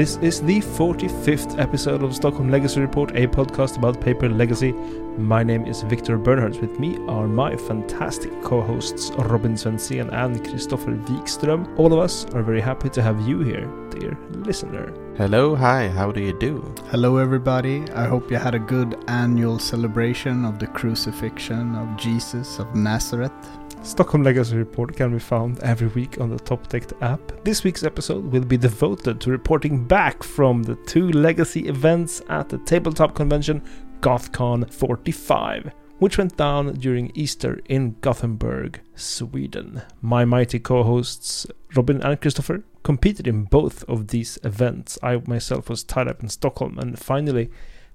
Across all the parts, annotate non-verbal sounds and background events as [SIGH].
This is the 45th episode of Stockholm Legacy Report, a podcast about paper legacy. My name is Victor Bernhards. With me are my fantastic co hosts Robin Svensson and Christopher Wikström. All of us are very happy to have you here, dear listener. Hello, hi, how do you do? Hello, everybody. I hope you had a good annual celebration of the crucifixion of Jesus of Nazareth. Stockholm Legacy Report can be found every week on the Top Deck app. This week's episode will be devoted to reporting back from the two legacy events at the tabletop convention GothCon 45, which went down during Easter in Gothenburg, Sweden. My mighty co hosts, Robin and Christopher, competed in both of these events. I myself was tied up in Stockholm and finally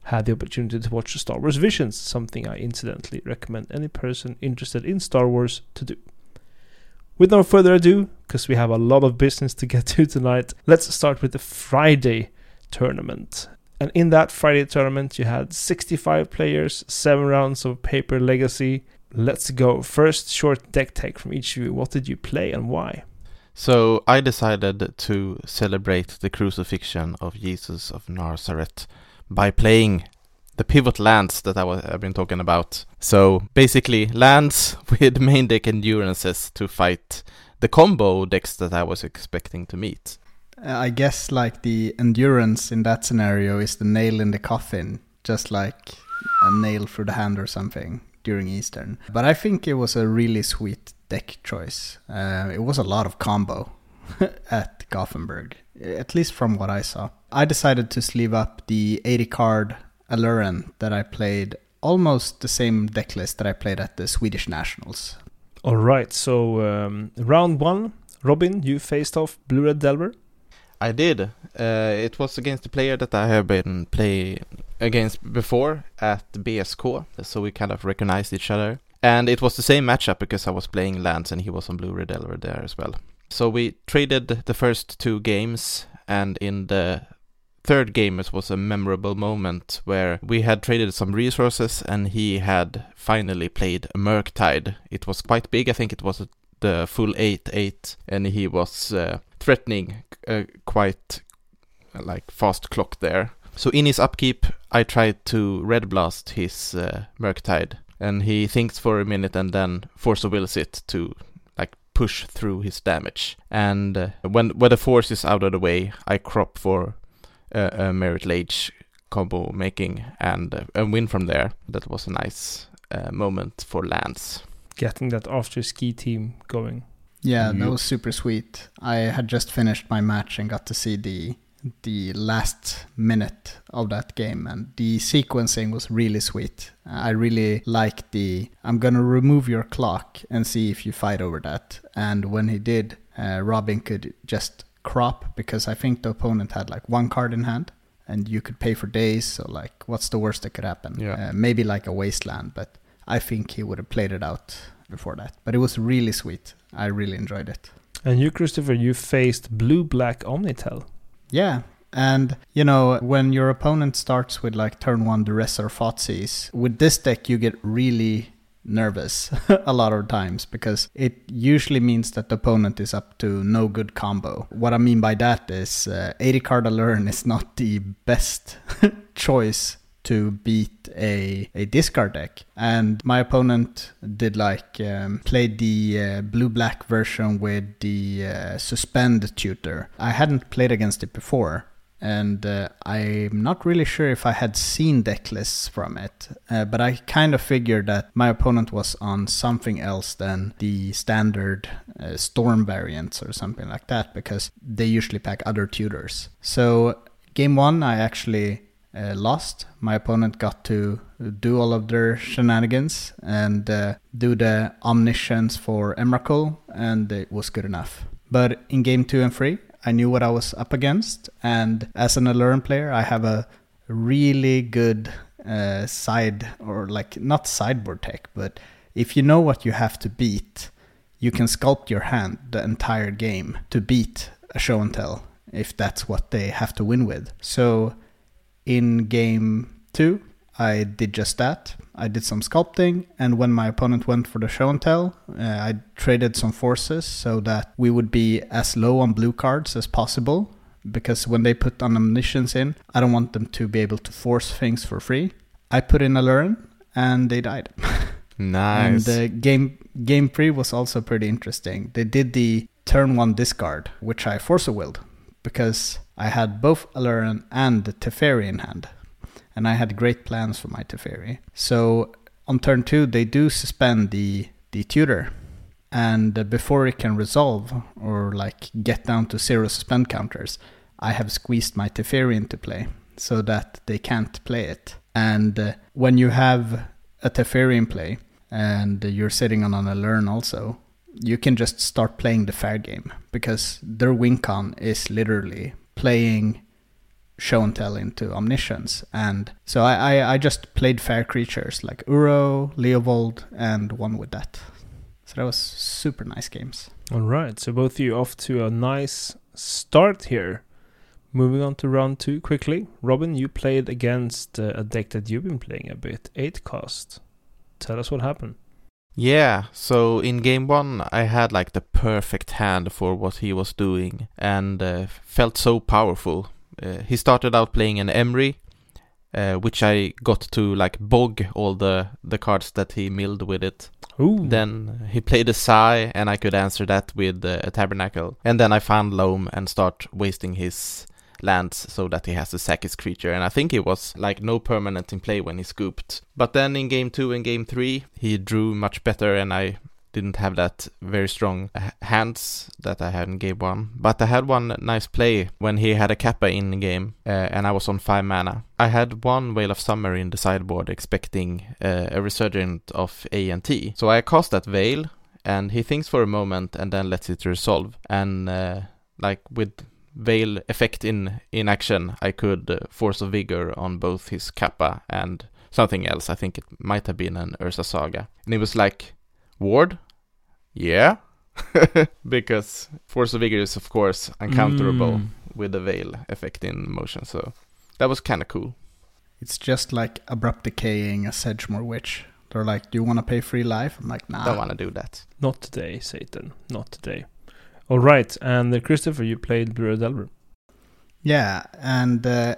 had the opportunity to watch the Star Wars Visions, something I incidentally recommend any person interested in Star Wars to do. With no further ado, because we have a lot of business to get to tonight, let's start with the Friday tournament. And in that Friday tournament, you had 65 players, 7 rounds of Paper Legacy. Let's go. First, short deck take from each of you. What did you play and why? So, I decided to celebrate the crucifixion of Jesus of Nazareth by playing the pivot lands that I was, I've been talking about. So basically, lands [LAUGHS] with main deck endurances to fight the combo decks that I was expecting to meet. I guess like the endurance in that scenario is the nail in the coffin, just like a nail through the hand or something during Eastern. But I think it was a really sweet deck choice. Uh, it was a lot of combo [LAUGHS] at Gothenburg, at least from what I saw. I decided to sleeve up the 80 card Aluren that I played almost the same deck list that I played at the Swedish Nationals. All right, so um, round one, Robin, you faced off Blue Red Delver. I did. Uh, it was against a player that I have been play against before at BSK, so we kind of recognized each other. And it was the same matchup because I was playing lands and he was on Blue Red Delver there as well. So we traded the first two games, and in the third game it was a memorable moment where we had traded some resources and he had finally played a Murktide. It was quite big, I think it was the full 8-8 and he was uh, threatening uh, quite like fast clock there. So in his upkeep I tried to red blast his uh, Murktide and he thinks for a minute and then force wills it to push through his damage. And uh, when when the force is out of the way, I crop for a, a Marit Lage combo making and uh, and win from there. That was a nice uh, moment for Lands. Getting that after ski team going. Yeah, that was super sweet. I had just finished my match and got to see the the last minute of that game and the sequencing was really sweet. I really like the I'm gonna remove your clock and see if you fight over that. And when he did, uh, Robin could just crop because I think the opponent had like one card in hand and you could pay for days. So like, what's the worst that could happen? Yeah. Uh, maybe like a wasteland, but I think he would have played it out before that. But it was really sweet. I really enjoyed it. And you, Christopher, you faced blue black Omnitel. Yeah. And, you know, when your opponent starts with like turn one Duress or Thoughtseize, with this deck you get really nervous [LAUGHS] a lot of times because it usually means that the opponent is up to no good combo. What I mean by that is uh, 80 card Aluren is not the best [LAUGHS] choice to beat a, a discard deck. And my opponent did like um, played the uh, blue black version with the uh, suspend tutor. I hadn't played against it before and uh, I'm not really sure if I had seen deck lists from it, uh, but I kind of figured that my opponent was on something else than the standard uh, storm variants or something like that, because they usually pack other tutors. So, game one, I actually uh, lost. My opponent got to do all of their shenanigans and uh, do the omniscience for Emrakul, and it was good enough. But in game two and three, I knew what I was up against, and as an Aluren player, I have a really good uh, side or like not sideboard tech, but if you know what you have to beat, you can sculpt your hand the entire game to beat a show and tell if that's what they have to win with. So in game two, I did just that. I did some sculpting, and when my opponent went for the show and tell, uh, I traded some forces so that we would be as low on blue cards as possible. because when they put on omniscience in, I don't want them to be able to force things for free. I put in Aluren and they died. [LAUGHS] Nice. And uh, game game three was also pretty interesting. They did the turn one discard, which I force a willed because I had both Aluren and Teferi in hand, and I had great plans for my Teferi. So on turn two, they do suspend the the tutor, and uh, before it can resolve or like get down to zero suspend counters, I have squeezed my Teferi into play so that they can't play it. And uh, when you have a Teferi in play and you're sitting on an Aluren also, you can just start playing the fair game because their win con is literally playing show and tell into omniscience. And so I, I, I just played fair creatures like Uro, Leovold, and one with that. So that was super nice games. All right, so both of you off to a nice start here. Moving on to round two quickly. Robin, you played against uh, a deck that you've been playing a bit, 8 cost. Tell us what happened. Yeah, so in game one, I had like the perfect hand for what he was doing and uh, felt so powerful. Uh, he started out playing an Emry, uh, which I got to like bog all the, the cards that he milled with it. Ooh. Then he played a Sai, and I could answer that with uh, a Tabernacle. And then I found Loam and start wasting his lands so that he has to sack his creature. And I think he was like no permanent in play when he scooped. But then in game two and game three, he drew much better, and I didn't have that very strong hands that I had in game one. But I had one nice play when he had a Kappa in the game, uh, and I was on five mana. I had one Veil of Summer in the sideboard, expecting uh, a resurgent of A and T. So I cast that Veil, and he thinks for a moment and then lets it resolve. And uh, like with Veil effect in in action, I could uh, Force of Vigor on both his Kappa and something else. I think it might have been an Urza Saga. And he was like, Ward? Yeah. [LAUGHS] because Force of Vigor is, of course, uncounterable Mm. with the Veil effect in motion. So that was kind of cool. It's just like abrupt decaying a Sedgemoor Witch. They're like, Do you want to pay free life? I'm like, Nah. Don't want to do that. Not today, Satan. Not today. All right, and uh, Christopher, you played Bureau Delver. Yeah, and uh,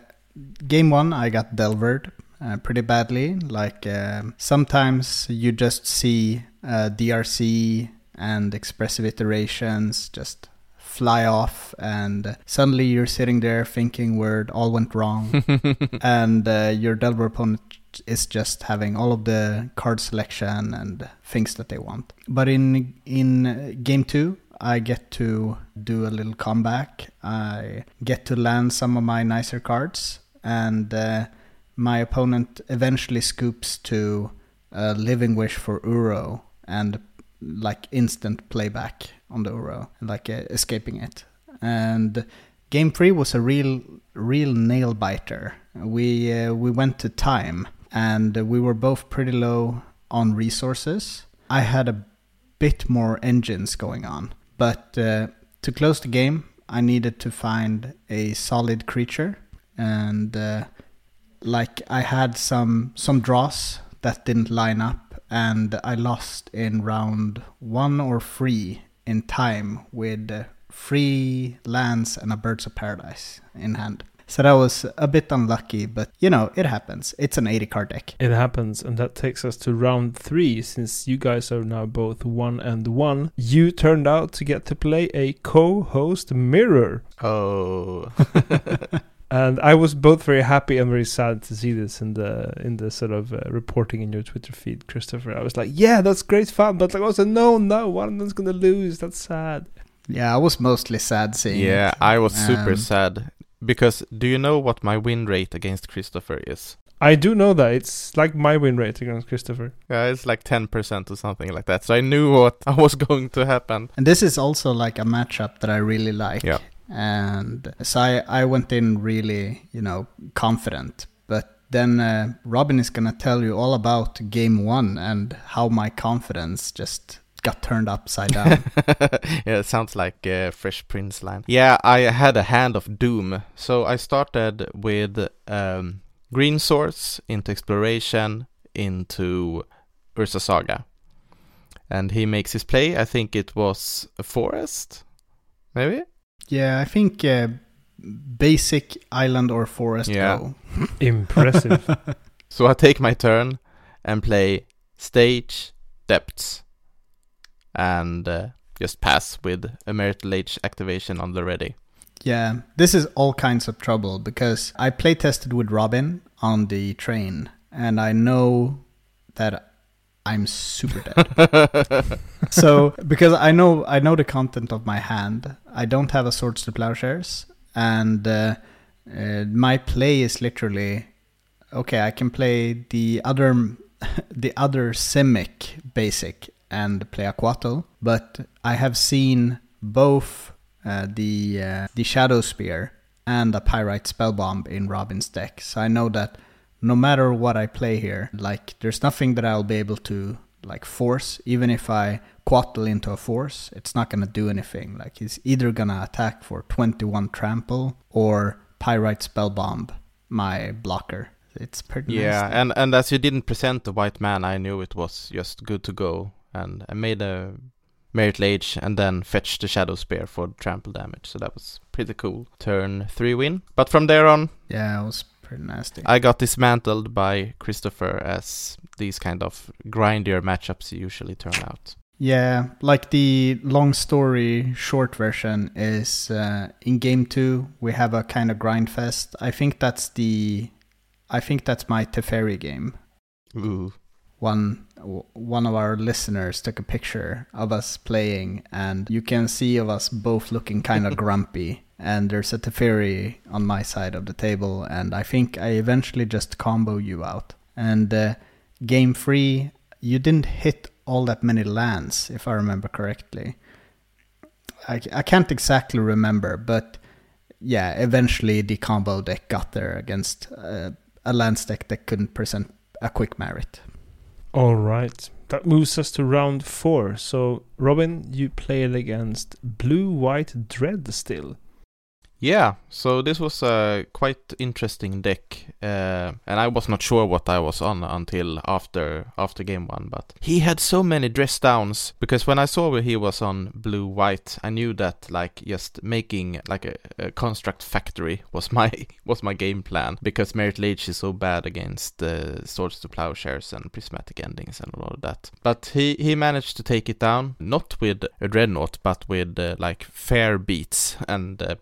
game one, I got Delvered uh, pretty badly. Like um sometimes you just see uh, DRC and expressive iterations just fly off, and suddenly you're sitting there thinking where it all went wrong, [LAUGHS] and uh, your Delver opponent is just having all of the card selection and things that they want. But in in uh, game two, I get to do a little comeback. I get to land some of my nicer cards, and uh, my opponent eventually scoops to a Living Wish for Uro and like instant playback on the Uro, like uh, escaping it. And game three was a real, real nail biter. We uh, we went to time, and we were both pretty low on resources. I had a bit more engines going on, but uh, to close the game, I needed to find a solid creature, and uh, like I had some some draws that didn't line up, and I lost in round one or three in time with uh, three lands and a Birds of Paradise in hand. So that was a bit unlucky, but you know, it happens. It's an 80 card deck. It happens, and that takes us to round three. Since you guys are now both one and one, you turned out to get to play a co-host mirror, Oh. [LAUGHS] [LAUGHS] and I was both very happy and very sad to see this in the in the sort of uh, reporting in your Twitter feed, Christopher. I was like, yeah, that's great fun, but like also, no, no, one of them's gonna lose. That's sad. Yeah, I was mostly sad seeing yeah, it. I was super Um, sad. Because do you know what my win rate against Christopher is? I do know that it's like my win rate against Christopher. Yeah, it's like 10% or something like that. So I knew what [LAUGHS] was going to happen. And this is also like a matchup that I really like. Yeah. And so I, I went in really, you know, confident. But then uh, Robin is going to tell you all about game one and how my confidence just got turned upside down. [LAUGHS] yeah, it sounds like a Fresh Prince line. Yeah, I had a hand of doom. So I started with um, Green Source into Exploration into Urza Saga. And he makes his play. I think it was a forest, maybe? yeah, I think uh, basic island or forest Yeah. go. [LAUGHS] Impressive. [LAUGHS] So I take my turn and play stage depths and uh, just pass with a Marit Lage activation on the ready. Yeah, this is all kinds of trouble because I play tested with Robin on the train, and I know that I'm super dead. [LAUGHS] so because I know I know the content of my hand, I don't have a swords to plowshares, and uh, uh, my play is literally okay. I can play the other [LAUGHS] the other Simic basic and play a Coatl, but I have seen both uh, the uh, the Shadow Spear and a Pyrite Spellbomb in Robin's deck. So I know that no matter what I play here, like there's nothing that I'll be able to like force. Even if I Coatl into a force, it's not gonna do anything. Like he's either gonna attack for 21 trample or Pyrite Spellbomb my blocker. It's pretty Yeah, nasty. and and as you didn't present the white man, I knew it was just good to go, and I made a Marit Lage and then fetched the Shadow Spear for trample damage, so that was pretty cool. Turn three win, but from there on, yeah, it was pretty nasty. I got dismantled by Christopher as these kind of grindier matchups usually turn out. Yeah, like the long story short version is uh, in game two we have a kind of grind fest. I think that's the, I think that's my Teferi game. Ooh. One one of our listeners took a picture of us playing, and you can see of us both looking kind of [LAUGHS] grumpy. And there's a Teferi on my side of the table, and I think I eventually just combo you out. And uh, game three, you didn't hit all that many lands, if I remember correctly. I, I can't exactly remember, but yeah, eventually the combo deck got there against uh, a lands deck that couldn't present a quick merit. All right. That moves us to round four. So, Robin, you played against Blue White Dread still. Yeah, so this was a quite interesting deck, uh, and I was not sure what I was on until after after game one. But he had so many dress downs because when I saw where he was on blue white, I knew that like just making like a, a construct factory [LAUGHS] was my was my game plan because Marit Lage is so bad against uh, swords to plowshares and prismatic endings and all of that. But he he managed to take it down, not with a dreadnought, but with uh, like fair beats and uh,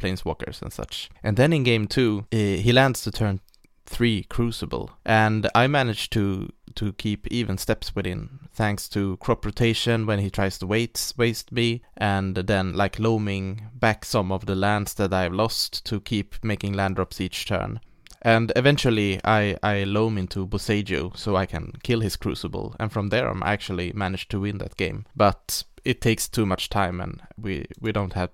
and such. And then in game two, uh, he lands to turn three Crucible, and I managed to to keep even steps within thanks to crop rotation when he tries to wait, waste me, and then like loaming back some of the lands that I've lost to keep making land drops each turn. And eventually I, I loam into Boseiju so I can kill his Crucible, and from there I'm actually managed to win that game. But it takes too much time and we, we don't have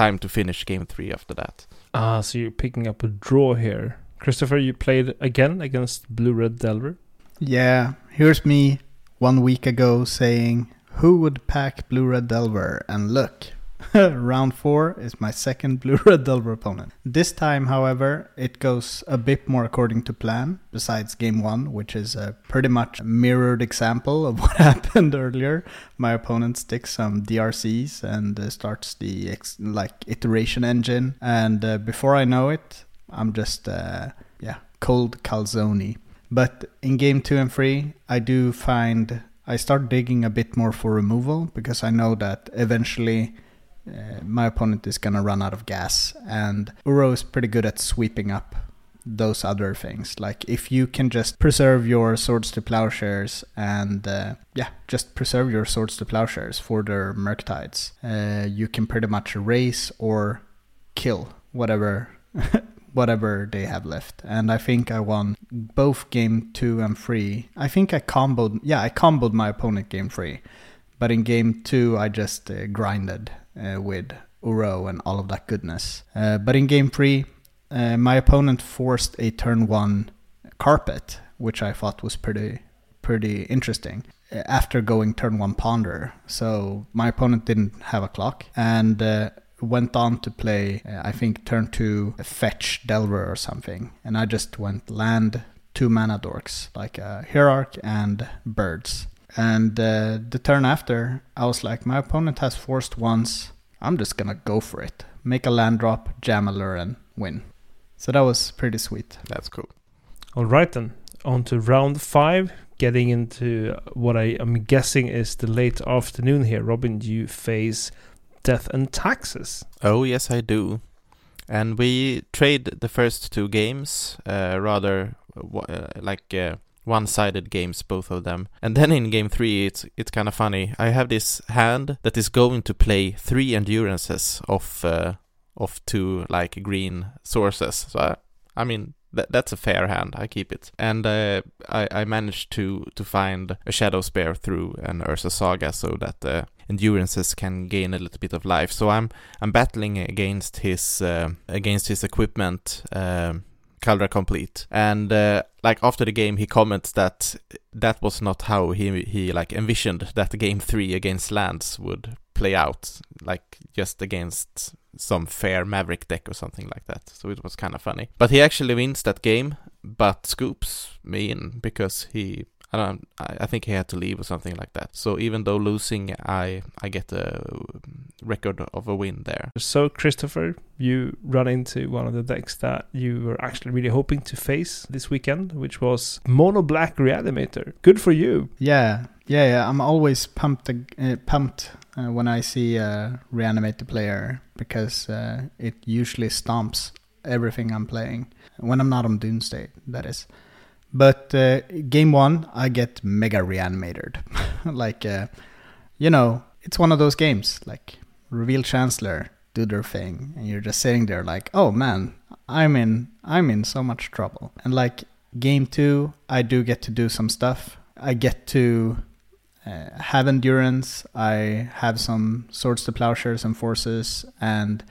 time to finish game three after that. Ah, so you're picking up a draw here. Christopher, you played again against Blue Red Delver. Yeah, here's me one week ago saying, Who would pack Blue Red Delver? And look, [LAUGHS] round four is my second Blue [LAUGHS] Red Delver opponent. This time, however, it goes a bit more according to plan, besides game one, which is a pretty much mirrored example of [LAUGHS] what happened earlier. My opponent sticks some DRCs and uh, starts the ex- like iteration engine, and uh, before I know it, I'm just uh, yeah cold calzone. But in game two and three, I do find I start digging a bit more for removal because I know that eventually uh, my opponent is gonna run out of gas, and Uro is pretty good at sweeping up those other things. Like if you can just preserve your swords to plowshares and uh, yeah, just preserve your swords to plowshares for their Murktides, uh, you can pretty much erase or kill whatever [LAUGHS] whatever they have left. And I think I won both game two and three. I think I comboed, yeah, I comboed my opponent game three. But in game two, I just uh, grinded with Uro and all of that goodness. Uh, but in game three, uh, my opponent forced a turn one carpet, which I thought was pretty pretty interesting. uh, After going turn one ponder, so my opponent didn't have a clock and uh, went on to play. Uh, I think turn two fetch Delver or something, and I just went land two mana dorks like a hierarch and birds. And uh, the turn after, I was like, my opponent has forced once. I'm just gonna go for it. make a land drop, jam Aluren, win. So that was pretty sweet. That's cool. All right then, on to round five. Getting into what I am guessing is the late afternoon here. Robin, do you face Death and Taxes. Oh, yes, I do. And we trade the first two games, uh, rather uh, like uh, one-sided games, both of them. And then in game three, it's it's kind of funny. I have this hand that is going to play three endurances of uh, of two like green sources. So I, I mean, that that's a fair hand. I keep it, and uh, I I managed to to find a Shadow Spear through an Urza Saga, so that the endurances can gain a little bit of life. So I'm I'm battling against his uh, against his equipment. Um, Kaldra Compleat and uh, like after the game he comments that that was not how he he like envisioned that game 3 against lands would play out like just against some fair Maverick deck or something like that. So it was kind of funny. But he actually wins that game, but scoops me in because he I don't I think he had to leave or something like that. So even though losing, I I get a record of a win there. So Christopher, you run into one of the decks that you were actually really hoping to face this weekend, which was Mono Black Reanimator. Good for you. Yeah, yeah, yeah. I'm always pumped uh, pumped uh, when I see a Reanimator player because uh, it usually stomps everything I'm playing when I'm not on Doomsday. That is. But uh, game one, I get mega reanimated. [LAUGHS] like, uh, you know, it's one of those games. Like, reveal Chancellor, do their thing, and you're just sitting there like, oh man, I'm in, I'm in so much trouble. And like game two, I do get to do some stuff. I get to uh, have endurance. I have some swords to plowshares and forces, and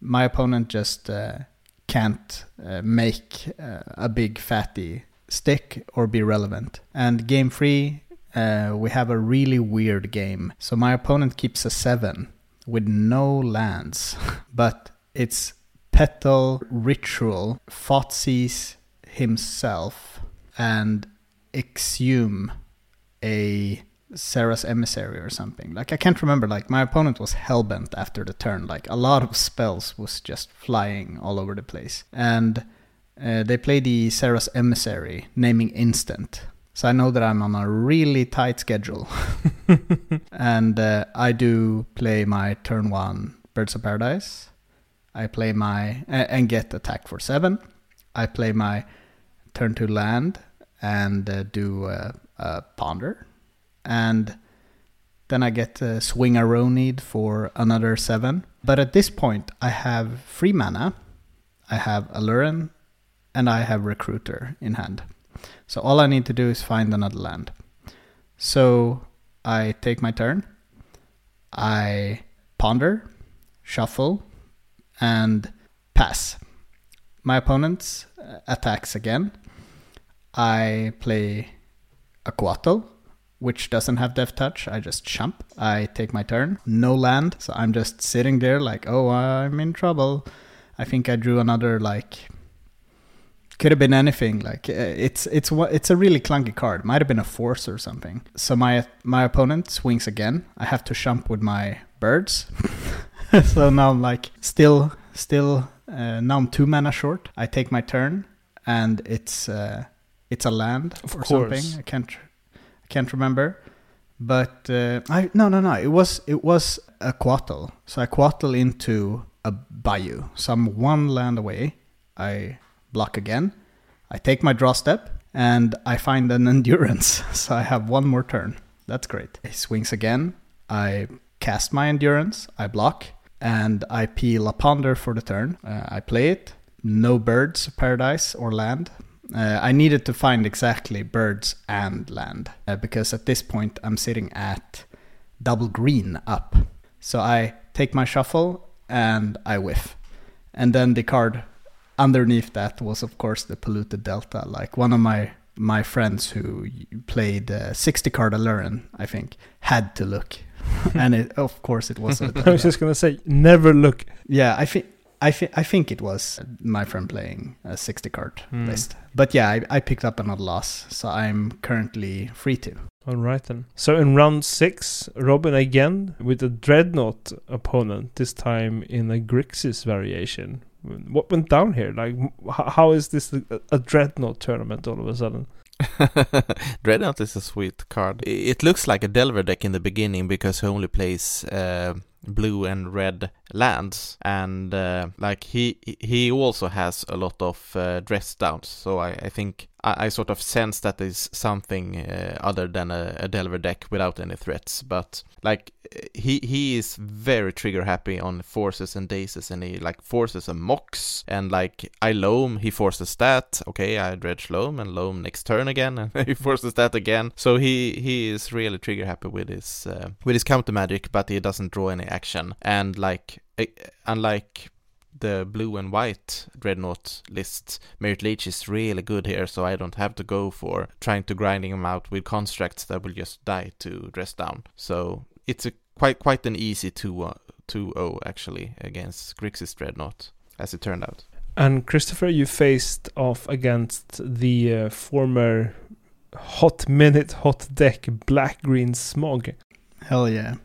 my opponent just uh, can't uh, make uh, a big fatty stick or be relevant. And game three, uh, we have a really weird game. So my opponent keeps a seven with no lands, [LAUGHS] but it's Petal Ritual, Thoughtseize himself, and Exhume a Serra's Emissary or something. Like I can't remember. Like my opponent was hellbent after the turn. Like a lot of spells was just flying all over the place, and uh, they play the Serra's Emissary, naming instant. So I know that I'm on a really tight schedule. [LAUGHS] and uh, I do play my turn one Birds of Paradise. I play my. Uh, and get attack for seven. I play my turn to land and uh, do a ponder. And then I get a swing a need for another seven. But at this point, I have free mana. I have Aluren and I have Recruiter in hand. So all I need to do is find another land. So I take my turn, I ponder, shuffle, and pass. My opponent uh, attacks again. I play a Coatl, which doesn't have Death Touch. I just chump. I take my turn. No land. So I'm just sitting there like, oh, I'm in trouble. I think I drew another like could have been anything. Like uh, it's it's it's a really clunky card. Might have been a force or something. So my my opponent swings again. I have to jump with my birds. [LAUGHS] so now I'm like still still uh, now I'm two mana short. I take my turn and it's uh, it's a land of or course. something. I can't I can't remember. But uh, I no no no it was it was a Coatl. So I Coatl into a bayou. So I'm one land away. I block again. I take my draw step and I find an [LAUGHS] endurance. So I have one more turn. That's great. He swings again. I cast my endurance. I block and I peel a ponder for the turn. Uh, I play it. No birds, paradise, or land. Uh, I needed to find exactly birds and land uh, because at this point I'm sitting at double green up. So I take my shuffle and I whiff. And then the card underneath that was of course the polluted delta like one of my my friends who played uh, 60 card Aluren, I think, had to look. [LAUGHS] and it, of course it was. [LAUGHS] I was just gonna say, never look. Yeah, I think I think I think it was my friend playing a 60 card Mm. list. But yeah, I, I picked up another loss, so I'm currently free to. All right then. So in round six, Robin again with a dreadnought opponent. This time in a Grixis variation. What went down here? Like, how is this a, a dreadnought tournament all of a sudden? [LAUGHS] Dreadnought is a sweet card. It looks like a Delver deck in the beginning because he only plays uh, blue and red lands, and uh, like he he also has a lot of uh, dress downs. So I, I think I, I sort of sense that is something uh, other than a, a Delver deck without any threats. But like he he is very trigger happy on forces and Dazes, and he like forces a mox and like I loam, he forces that. Okay, I dredge loam and loam next turn again, [LAUGHS] and he forces that again. So he he is really trigger happy with his uh, with his counter magic, but he doesn't draw any action. And like unlike the blue and white dreadnought list, Marit Lage is really good here, so I don't have to go for trying to grinding him out with constructs that will just die to dress down. So it's a quite quite an easy 2 2-0 actually against Grixis Dreadnought, as it turned out. And Christopher, you faced off against the uh, former hot minute hot deck black green smog. Hell yeah.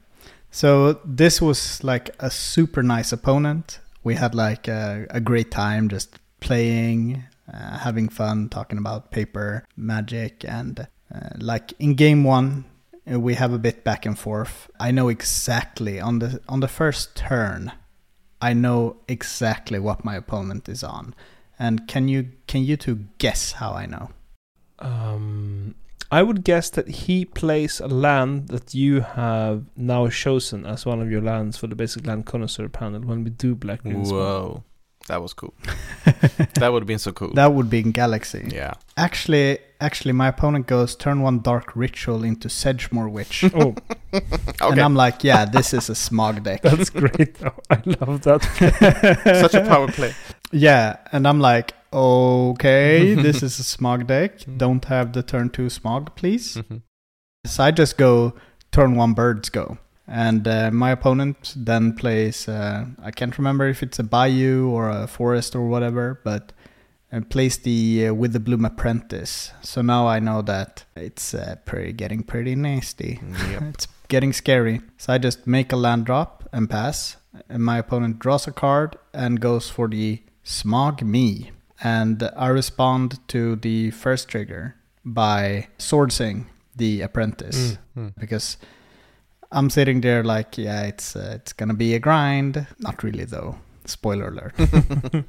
So this was like a super nice opponent. We had like a, a great time just playing, uh, having fun, talking about paper magic, and uh, like in game one, uh, we have a bit back and forth. I know exactly on the on the first turn, I know exactly what my opponent is on. And can you can you two guess how I know? Um, I would guess that he plays a land that you have now chosen as one of your lands for the basic land connoisseur panel when we do black green smog. Whoa, that was cool. [LAUGHS] that would have been so cool. That would be in Galaxy. yeah. Actually, actually, my opponent goes turn one dark ritual into Sedgemoor Witch, [LAUGHS] Oh, [LAUGHS] and I'm like, yeah, this is a smog deck. that's great. Oh, I love that. Such a power play. yeah, and I'm like, okay, [LAUGHS] this is a smog deck. Don't have the turn two smog, please. Mhm. So I just go turn one birds go. And uh, my opponent then plays, uh, I can't remember if it's a bayou or a forest or whatever, but uh, plays the uh, Witherbloom Apprentice. So now I know that it's uh, pretty getting pretty nasty. Yep. [LAUGHS] It's getting scary. So I just make a land drop and pass. And my opponent draws a card and goes for the smog me. And I respond to the first trigger by sourcing the apprentice Mm. because I'm sitting there like, yeah, it's uh, it's gonna be a grind. Not really though. Spoiler alert.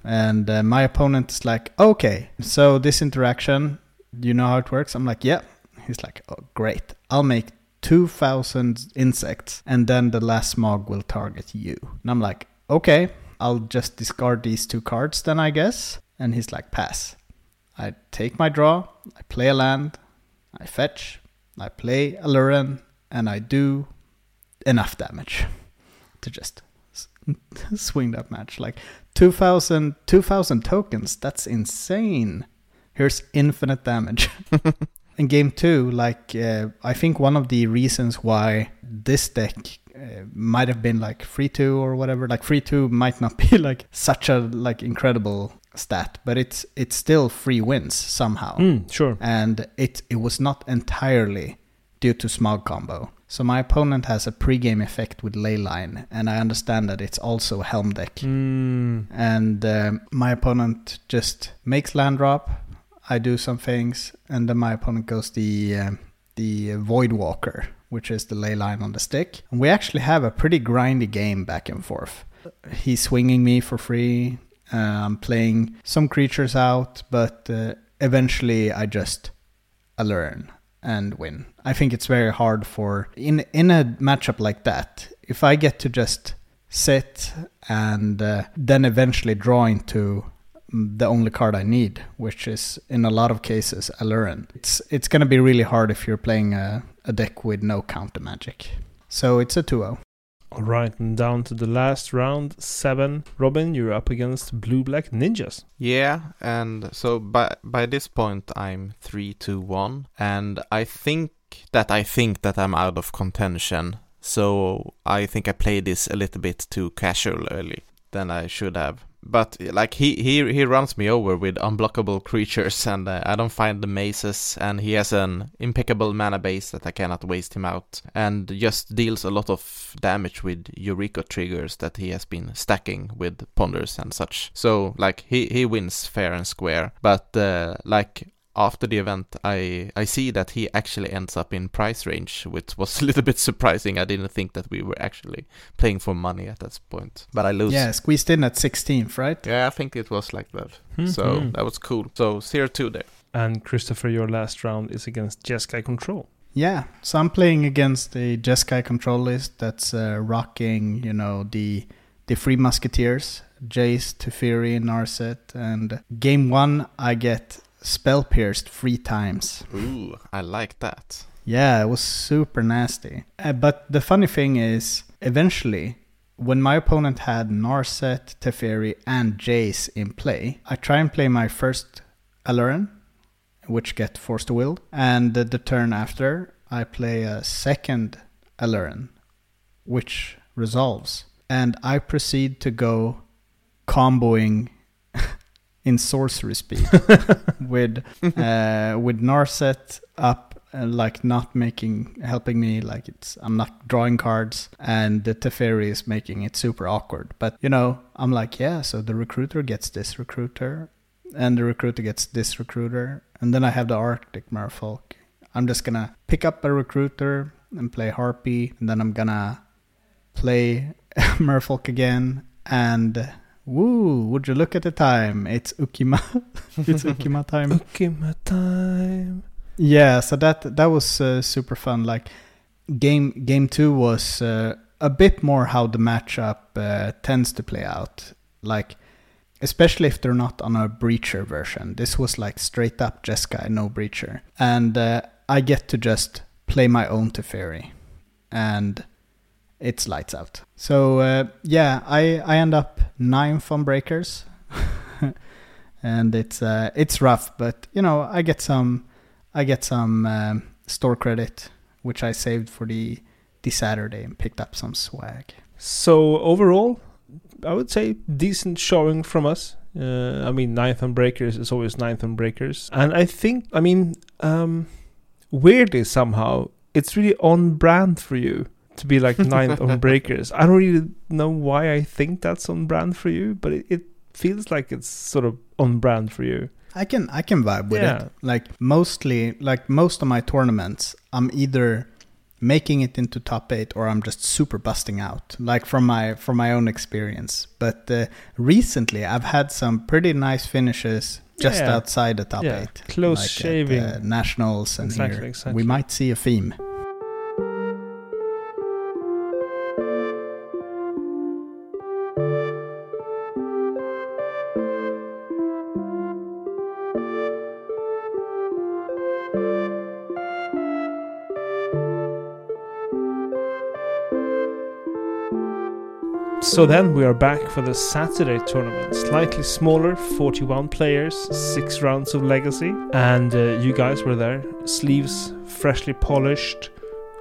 [LAUGHS] and uh, my opponent is like, okay, so this interaction, you know how it works? I'm like, yeah. He's like, oh, great. I'll make 2,000 insects, and then the last smog will target you. And I'm like, okay, I'll just discard these two cards then, I guess. And he's like, pass. I take my draw, I play a land, I fetch, I play Aluren, and I do enough damage [LAUGHS] to just [LAUGHS] swing that match. Like 2,000 2,000 tokens, that's insane. Here's infinite damage. [LAUGHS] In game two, like uh, I think one of the reasons why this deck uh, might have been like free two or whatever, like free two might not [LAUGHS] be like such a like incredible stat, but it's it's still free wins somehow Mm, sure. and it it was not entirely due to smog combo. So my opponent has a pre-game effect with Leyline, and I understand that it's also Helm deck. Mm. And um, my opponent just makes land drop. I do some things, and then my opponent goes the uh, the Void Walker, which is the ley line on the stick. And we actually have a pretty grindy game back and forth. He's swinging me for free. I'm playing some creatures out, but uh, eventually I just I learn and win. I think it's very hard for in in a matchup like that. If I get to just sit and uh, then eventually draw into the only card I need, which is in a lot of cases Aluren. It's it's gonna be really hard if you're playing a, a deck with no counter magic. So it's a 2-0. All right, and down to the last round, seven. Robin, you're up against Blue Black Ninjas. Yeah, and so by by this point I'm three two one, and I think that I think that I'm out of contention. So I think I played this a little bit too casual early than I should have. But like he he he runs me over with unblockable creatures, and uh, I don't find the mazes, and he has an impeccable mana base that I cannot waste him out, and just deals a lot of damage with Eureka triggers that he has been stacking with ponders and such. So like he he wins fair and square, but uh, like after the event, I I see that he actually ends up in price range, which was [LAUGHS] a little bit surprising. I didn't think that we were actually playing for money at that point, but I lose. Yeah, squeezed in at 16th, right? Yeah, I think it was like that. Hmm, So hmm. that was cool. So zero two there. And Christopher, your last round is against Jeskai Control. Yeah, so I'm playing against a Jeskai control list that's uh, rocking, you know, the the Free Musketeers, Jace, Teferi, Narset, and game one I get spell pierced three times. Ooh, I like that. Yeah, it was super nasty. Uh, but the funny thing is, eventually, when my opponent had Narset, Teferi, and Jace in play, I try and play my first Aluren, which get forced to Will, and the, the turn after, I play a second Aluren, which resolves. And I proceed to go comboing in sorcery speed [LAUGHS] with [LAUGHS] uh, with Narset up, uh, like not making helping me, like it's I'm not drawing cards, and the Teferi is making it super awkward. But you know, I'm like, yeah, so the recruiter gets this recruiter, and the recruiter gets this recruiter, and then I have the Arctic Merfolk. I'm just gonna pick up a recruiter and play Harpy, and then I'm gonna play [LAUGHS] Merfolk again, and woo! Would you look at the time? It's Ukima. [LAUGHS] it's Ukima time. My time. Yeah, so that that was uh, super fun. Like game game two was uh, a bit more how the matchup uh, tends to play out. Like especially if they're not on a breacher version. This was like straight up Jeskai, no breacher, and uh, I get to just play my own Teferi, and it's lights out. So uh, yeah, I I end up ninth on breakers. [LAUGHS] And it's uh, it's rough, but you know I get some I get some um, store credit, which I saved for the the Saturday and picked up some swag. So overall, I would say decent showing from us. Uh, I mean, ninth on breakers is always ninth on breakers, and I think, I mean, um, weirdly somehow, it's really on brand for you to be like ninth on [LAUGHS] breakers. I don't really know why I think that's on brand for you, but it, it feels like it's sort of on brand for you. I can I can vibe with Yeah. it. Like mostly, like most of my tournaments, I'm either making it into top eight or I'm just super busting out. Like from my from my own experience. But uh, recently, I've had some pretty nice finishes just Yeah. outside the top Yeah, eight, close like shaving. at, uh, nationals, and Exactly, here exactly. we might see a theme. So then we are back for the Saturday tournament. Slightly smaller, 41 players, 6 rounds of Legacy. And uh, you guys were there. Sleeves freshly polished,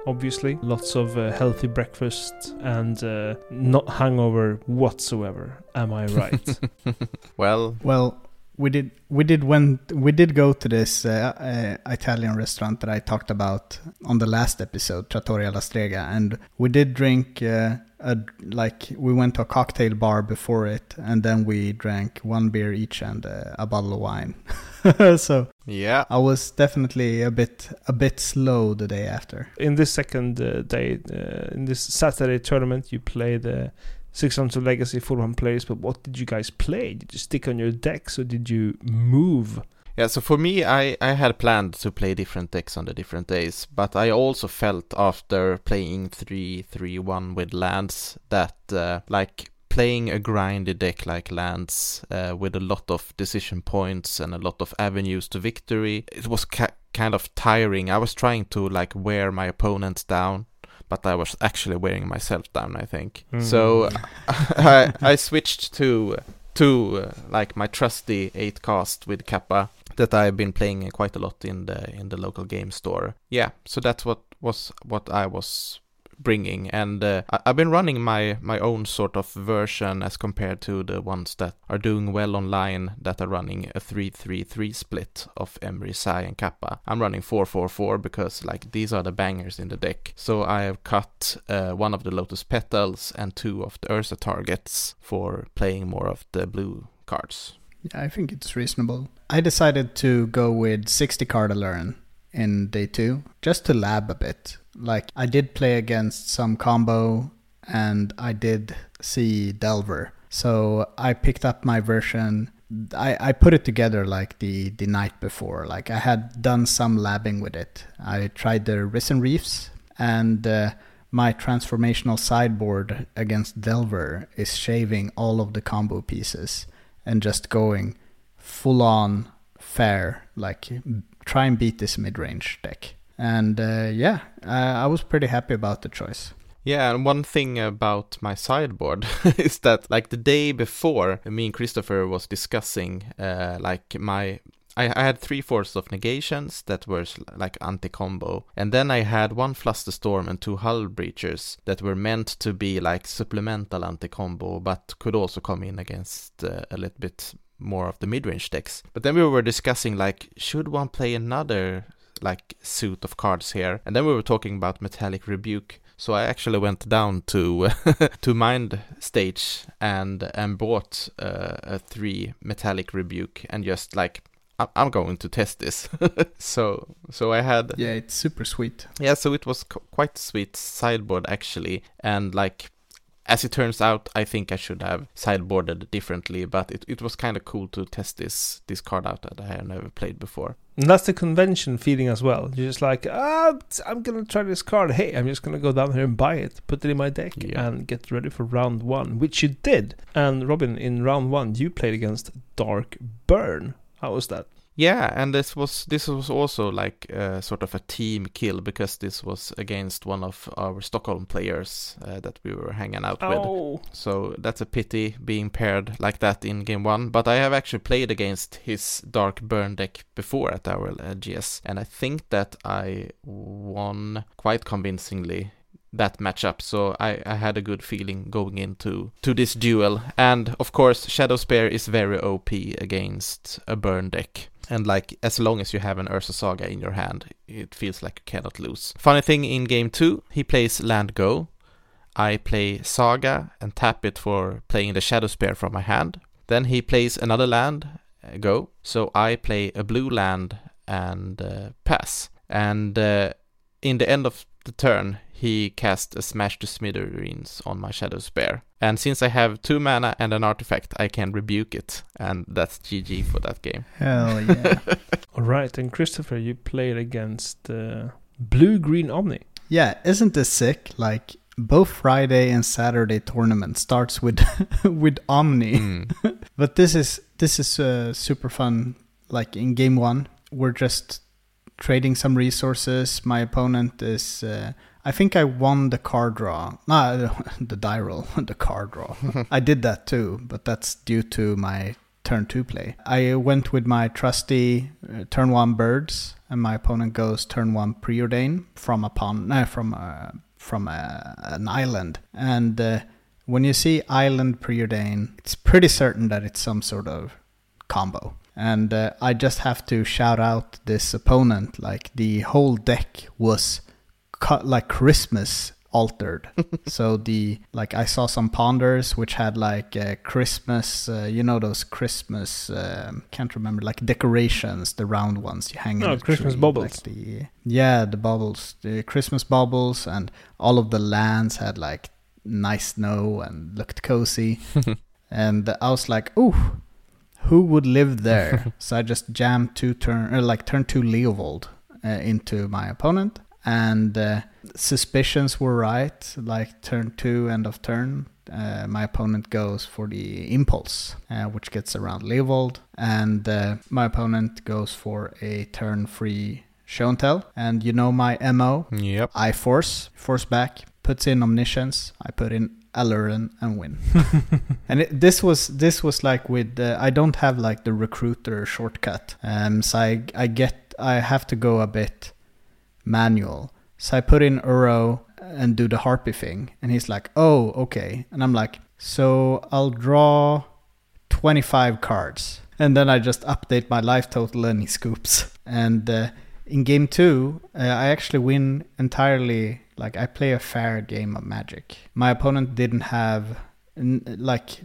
obviously. Lots of uh, healthy breakfast and uh, not hangover whatsoever. Am I right? [LAUGHS] well, Well, we did we did when we did go to this uh, uh, Italian restaurant that I talked about on the last episode, Trattoria La Strega, and we did drink uh, a like we went to a cocktail bar before it, and then we drank one beer each and uh, a bottle of wine. [LAUGHS] so yeah. I was definitely a bit a bit slow the day after. in this second uh, day, uh, in this Saturday tournament, you played the six rounds of Legacy full one players. But what did you guys play? Did you stick on your decks or did you move? Yeah, so for me, I, I had planned to play different decks on the different days, but I also felt after playing 3 3 1 with lands that, uh, like, playing a grindy deck like lands uh, with a lot of decision points and a lot of avenues to victory, it was ca- kind of tiring. I was trying to, like, wear my opponents down. But I was actually wearing myself down, I think. Mm. So [LAUGHS] I, I switched to to uh, like my trusty eight cast with Kappa that I've been playing quite a lot in the in the local game store. Yeah, so that's what was what I was bringing, and uh, I- I've been running my my own sort of version as compared to the ones that are doing well online that are running a 3-3-3 split of Emry, Sai, and Kappa. I'm running 4-4-4 because like these are the bangers in the deck. So I have cut uh, one of the Lotus Petals and two of the Ursa targets for playing more of the blue cards. Yeah, I think it's reasonable. I decided to go with 60 card Aluren in day two, just to lab a bit. Like, I did play against some combo, and I did see Delver. So I picked up my version. I, I put it together like the, the night before. Like, I had done some labbing with it. I tried the Risen Reefs, and uh, my transformational sideboard against Delver is shaving all of the combo pieces and just going full on fair, like try and beat this mid range deck. And uh, yeah, uh, I was pretty happy about the choice. Yeah, and one thing about my sideboard [LAUGHS] is that like the day before, me and Christopher was discussing uh, like my I, I had three Force of negations that were like anti-combo, and then I had one Flusterstorm and two Hull Breachers that were meant to be like supplemental anti-combo, but could also come in against uh, a little bit more of the mid-range decks. But then we were discussing like, should one play another like suit of cards here? And then we were talking about Metallic Rebuke. So I actually went down to [LAUGHS] to Mind Stage and and bought uh, a three Metallic Rebuke and just like I'm going to test this. [LAUGHS] so so I had Yeah, it's super sweet. yeah, so it was qu- quite sweet sideboard actually, and like as it turns out, I think I should have sideboarded differently, but it, it was kind of cool to test this this card out that I have never played before. And that's the convention feeling as well. You're just like, ah, I'm gonna try this card. Hey, I'm just gonna go down here and buy it, put it in my deck, Yeah. and get ready for round one, which you did. And Robin, in round one, you played against Dark Burn. How was that? Yeah, and this was this was also like uh, sort of a team kill because this was against one of our Stockholm players uh, that we were hanging out with. Oh, So that's a pity being paired like that in game one. But I have actually played against his Dark Burn deck before at our uh, GS, and I think that I won quite convincingly that matchup. So I, I had a good feeling going into to this duel. And of course, Shadow Spear is very OP against a burn deck. And like as long as you have an Urza Saga in your hand, it feels like you cannot lose. Funny thing in game two, he plays land go, I play Saga and tap it for playing the Shadow Spear from my hand. Then he plays another land, uh, go. So I play a blue land and uh, pass. And uh, in the end of the turn, he cast a Smash to Smithereens on my Shadow Spear. And since I have two mana and an artifact, I can rebuke it. And that's GG for that game. Hell [LAUGHS] yeah. all right. And Christopher, you played against uh, Blue Green Omni. yeah, isn't this sick? Like both Friday and Saturday tournament starts with [LAUGHS] with Omni. Mm. [LAUGHS] But this is this is uh, super fun. Like in game one, we're just trading some resources. My opponent is. Uh, I think I won the card draw. No, [LAUGHS] the die roll, [LAUGHS] the card draw. [LAUGHS] I did that too, but that's due to my turn two play. I went with my trusty uh, turn one birds, and my opponent goes turn one preordain from a pond, no, from a, from a, an island. And uh, when you see island preordain, it's pretty certain that it's some sort of combo. And uh, I just have to shout out this opponent. Like the whole deck was cut like Christmas altered. [LAUGHS] so the like I saw some ponders which had like uh, Christmas, uh, you know those Christmas um, can't remember like decorations, the round ones you hang Oh, Christmas tree, bubbles. Like the yeah, the bubbles, the Christmas bubbles, and all of the lands had like nice snow and looked cozy. [LAUGHS] and I was like, ooh, who would live there? [LAUGHS] so I just jammed two turn, or like turn two Leovold uh, into my opponent, and uh, suspicions were right. Like turn two, end of turn, uh, my opponent goes for the impulse, uh, which gets around Leovold, and uh, my opponent goes for a turn free show and tell. And you know my mo. Yep. I force, force back, puts in omniscience. I put in Aluren and win. [LAUGHS] and it, this was this was like with uh, I don't have like the recruiter shortcut, um, so I I get I have to go a bit manual. So I put in Uro and do the harpy thing. And he's like, oh, okay. And I'm like, so I'll draw 25 cards. And then I just update my life total and he scoops. [LAUGHS] And uh, in game two, uh, I actually win entirely. Like, I play a fair game of magic. My opponent didn't have, like,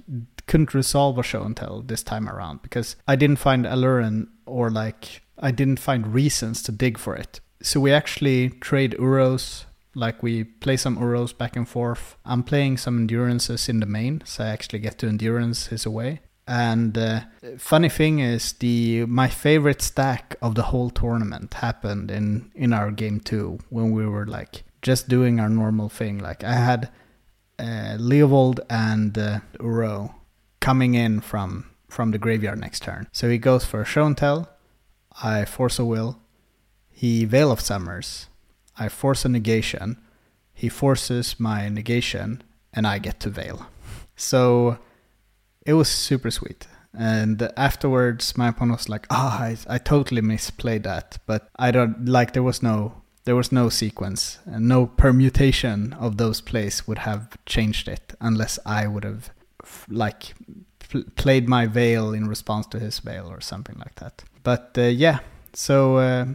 couldn't resolve a show and tell this time around because I didn't find Aluren or, like, I didn't find reasons to dig for it. So we actually trade Uros like we play some Uros back and forth. I'm playing some endurances in the main, so I actually get to endurance away. And uh, funny thing is, the my favorite stack of the whole tournament happened in in our game two when we were like just doing our normal thing. Like I had uh, Leovold and uh, Uro coming in from from the graveyard next turn. So he goes for a show and tell. I force a will. He Veil of Summers. I force a negation. He forces my negation, and I get to Veil. So it was super sweet. And afterwards, my opponent was like, "Ah, I, I totally misplayed that." But I don't like there was no there was no sequence and no permutation of those plays would have changed it unless I would have like pl- played my veil in response to his veil or something like that. But uh, yeah, so uh,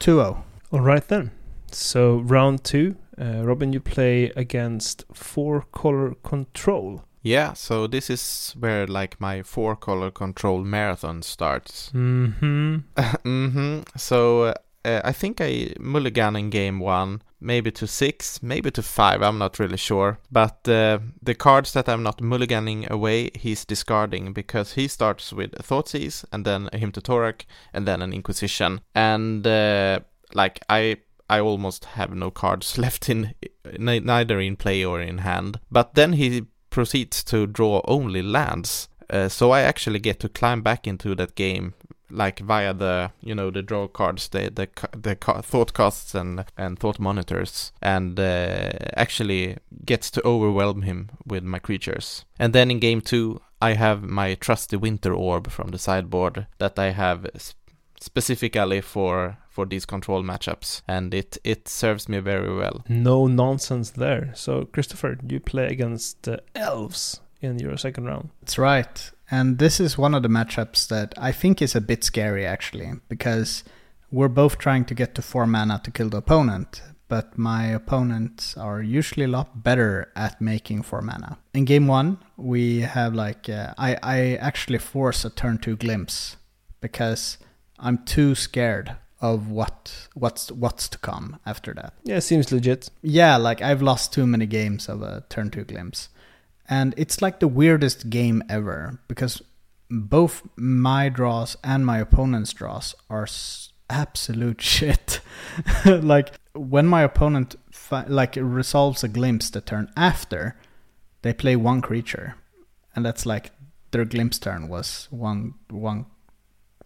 2-0. All right then. So round two, uh, Robin, you play against four color control. Yeah, so this is where like my four color control marathon starts. Mm-hmm. [LAUGHS] mm-hmm. So uh, I think I mulligan in game one, maybe to six, maybe to five. I'm not really sure. But uh, the cards that I'm not mulliganing away, he's discarding because he starts with Thoughtseize and then a Hymn to Tourach and then an Inquisition. And uh, like I I almost have no cards [LAUGHS] left in neither in play or in hand. But then he proceeds to draw only lands. Uh, so I actually get to climb back into that game like via the you know the draw cards the the the Thoughtcasts and and thought monitors and uh, actually gets to overwhelm him with my creatures and then in game 2 I have my trusty winter orb from the sideboard that I have specifically for for these control matchups and it it serves me very well No nonsense there. So, Christopher, you play against the elves in your second round. That's right. And this is one of the matchups that I think is a bit scary actually, because we're both trying to get to four mana to kill the opponent, but my opponents are usually a lot better at making four mana. In game one, we have like, uh, I, I actually force a turn two glimpse because I'm too scared of what what's what's to come after that. Yeah, seems legit. Yeah, like I've lost too many games of a turn two glimpse. And it's like the weirdest game ever because both my draws and my opponent's draws are s- absolute [LAUGHS] shit. like when my opponent fi- like resolves a glimpse the turn after, they play one creature, and that's like their glimpse turn was one one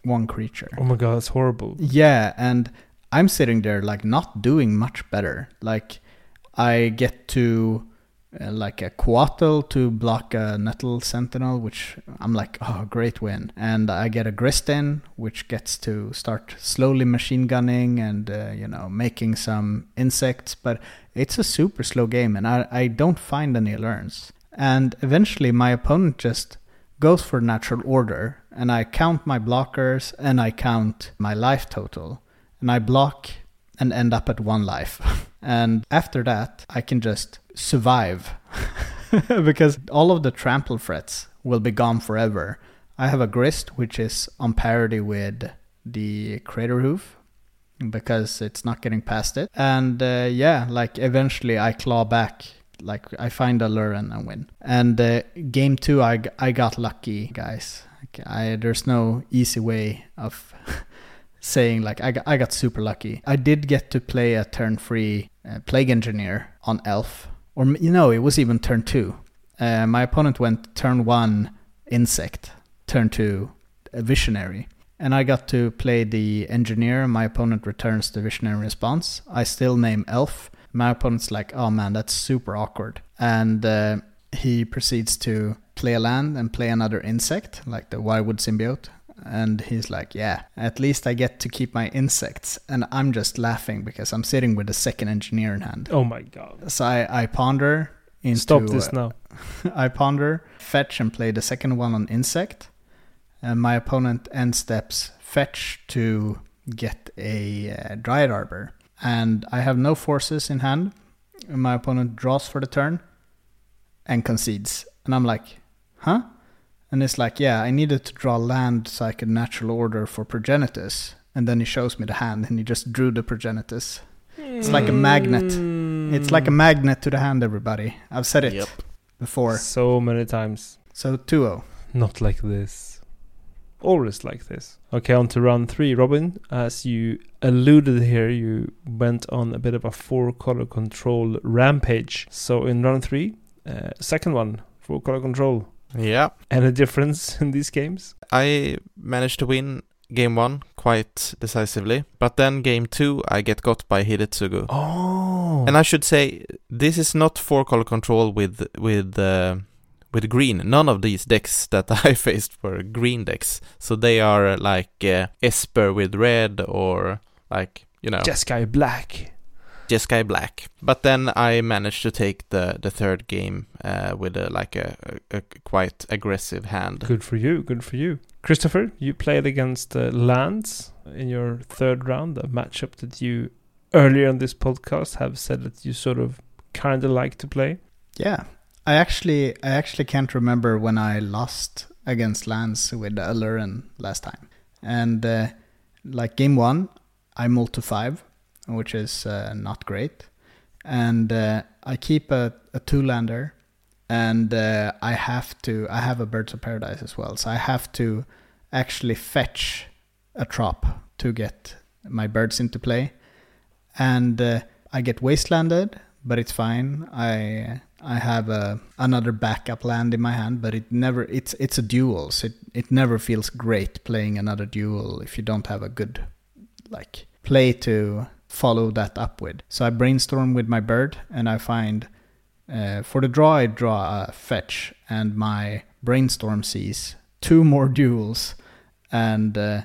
one creature. Oh my god, that's horrible. Yeah, and I'm sitting there like not doing much better. Like I get to uh, like a Coatl to block a Nettle Sentinel, which I'm like, oh, great win. And I get a Grist in, which gets to start slowly machine gunning and, uh, you know, making some insects. But it's a super slow game, and I, I don't find any learns. And eventually, my opponent just goes for natural order, and I count my blockers and I count my life total. And I block and end up at one life. [LAUGHS] and after that, I can just survive [LAUGHS] because all of the trample frets will be gone forever. I have a grist which is on parity with the crater hoof because it's not getting past it. And uh, yeah, like eventually I claw back. Like I find Aluren and I win. And uh, game two, I, I got lucky, guys. I there's no easy way of [LAUGHS] saying like I got, I got super lucky. I did get to play a turn free uh, plague engineer on elf, or you know it was even turn two. Uh, my opponent went turn one insect, turn two visionary, and I got to play the engineer. My opponent returns the visionary response. I still name elf. My opponent's like, oh man, that's super awkward, and uh, he proceeds to play a land and play another insect like the wirewood symbiote And he's like, Yeah, at least I get to keep my insects. And I'm just laughing because I'm sitting with the second engineer in hand. Oh my god. So I, I ponder into. Stop this uh, now. [LAUGHS] I ponder, fetch, and play the second one on insect. And my opponent end steps fetch to get a uh, Dryad Arbor. And I have no forces in hand. And my opponent draws for the turn and concedes. And I'm like, huh? And it's like, yeah, I needed to draw land so I could natural order for Progenitus. And then he shows me the hand and he just drew the Progenitus. It's like a magnet. It's like a magnet to the hand, everybody. I've said it Yep. before. So many times. So 2 0. Not like this. Always like this. Okay, on to round three. Robin, as you alluded here, you went on a bit of a four color control rampage. So in round three, uh, second one, four color control. Yeah. Any difference [LAUGHS] in these games? I managed to win game one quite decisively, but then game two I get got by Hidetsugu. Oh. And I should say this is not four color control with with uh, with green. None of these decks [LAUGHS] that I faced were green decks, so they are like uh, Esper with red or like you know Jeskai Black. Jeskai Black. But then I managed to take the the third game uh, with a, like a, a, a quite aggressive hand. Good for you. Good for you. Christopher, you played against uh, Lands in your third round, a matchup that you earlier on this podcast have said that you sort of kind of like to play. Yeah, I actually I actually can't remember when I lost against Lands with Aluren last time. And uh, like game one, I mulled to five, which is uh, not great. And uh, I keep a, a two lander, and uh, I have to I have a Birds of Paradise as well, so I have to actually fetch a trop to get my birds into play. And uh, I get wastelanded, but it's fine. I I have a, another backup land in my hand, but it never it's it's a duel, so it, it never feels great playing another duel if you don't have a good like play to follow that up with. So I brainstorm with my bird and I find uh, for the draw I draw a fetch and my brainstorm sees two more duels and uh,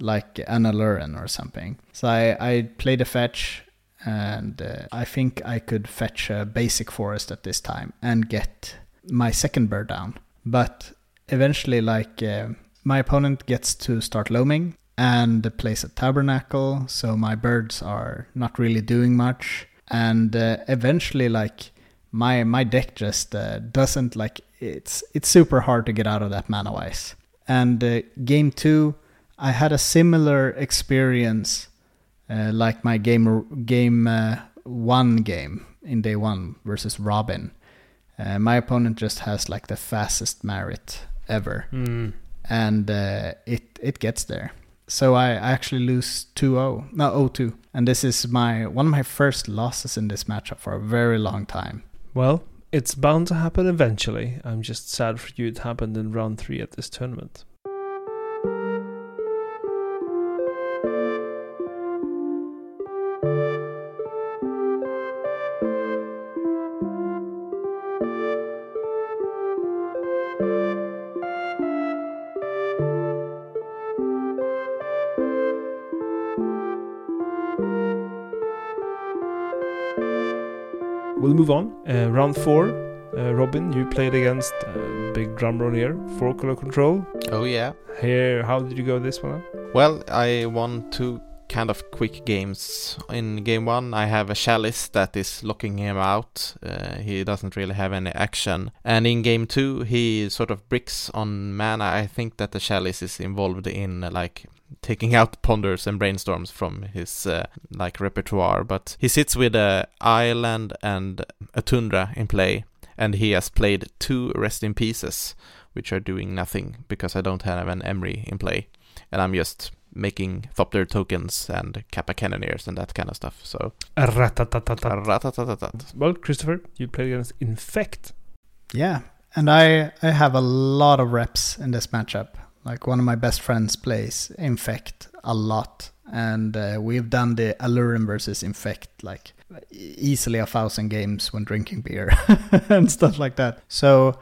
like an Aluren or something. So I, I play the fetch and uh, I think I could fetch a basic forest at this time and get my second bird down. But eventually, like uh, my opponent gets to start loaming and the place a tabernacle, so my birds are not really doing much. And uh, eventually, like my my deck just uh, doesn't like it's it's super hard to get out of that mana wise. And uh, game two, I had a similar experience uh, like my game game uh, one game in day one versus Robin. Uh, my opponent just has like the fastest Marit ever, Mm. and uh, it it gets there. So I actually lose 2-0, no 0-2, and this is my one of my first losses in this matchup for a very long time. Well, it's bound to happen eventually. I'm just sad for you it happened in round three at this tournament. Move on. Uh, round four. Uh, Robin, you played against uh, big drum roll here, four color control. Oh yeah. Here, how did you go this one? Well, I won two kind of quick games. In game one, I have a Chalice that is locking him out. Uh, he doesn't really have any action. And in game two, he sort of bricks on mana. I think that the Chalice is involved in like taking out ponders and brainstorms from his uh, like repertoire. But he sits with a island and a tundra in play, and he has played two rest in pieces, which are doing nothing because I don't have an Emry in play, and I'm just making Thopter tokens and Kappa Cannoneers and that kind of stuff. So Well, Christopher, you played against Infect. Yeah, and I I have a lot of reps in this matchup. Like one of my best friends plays Infect a lot, and uh, we've done the Aluren versus Infect like easily a thousand games when drinking beer [LAUGHS] and stuff like that. So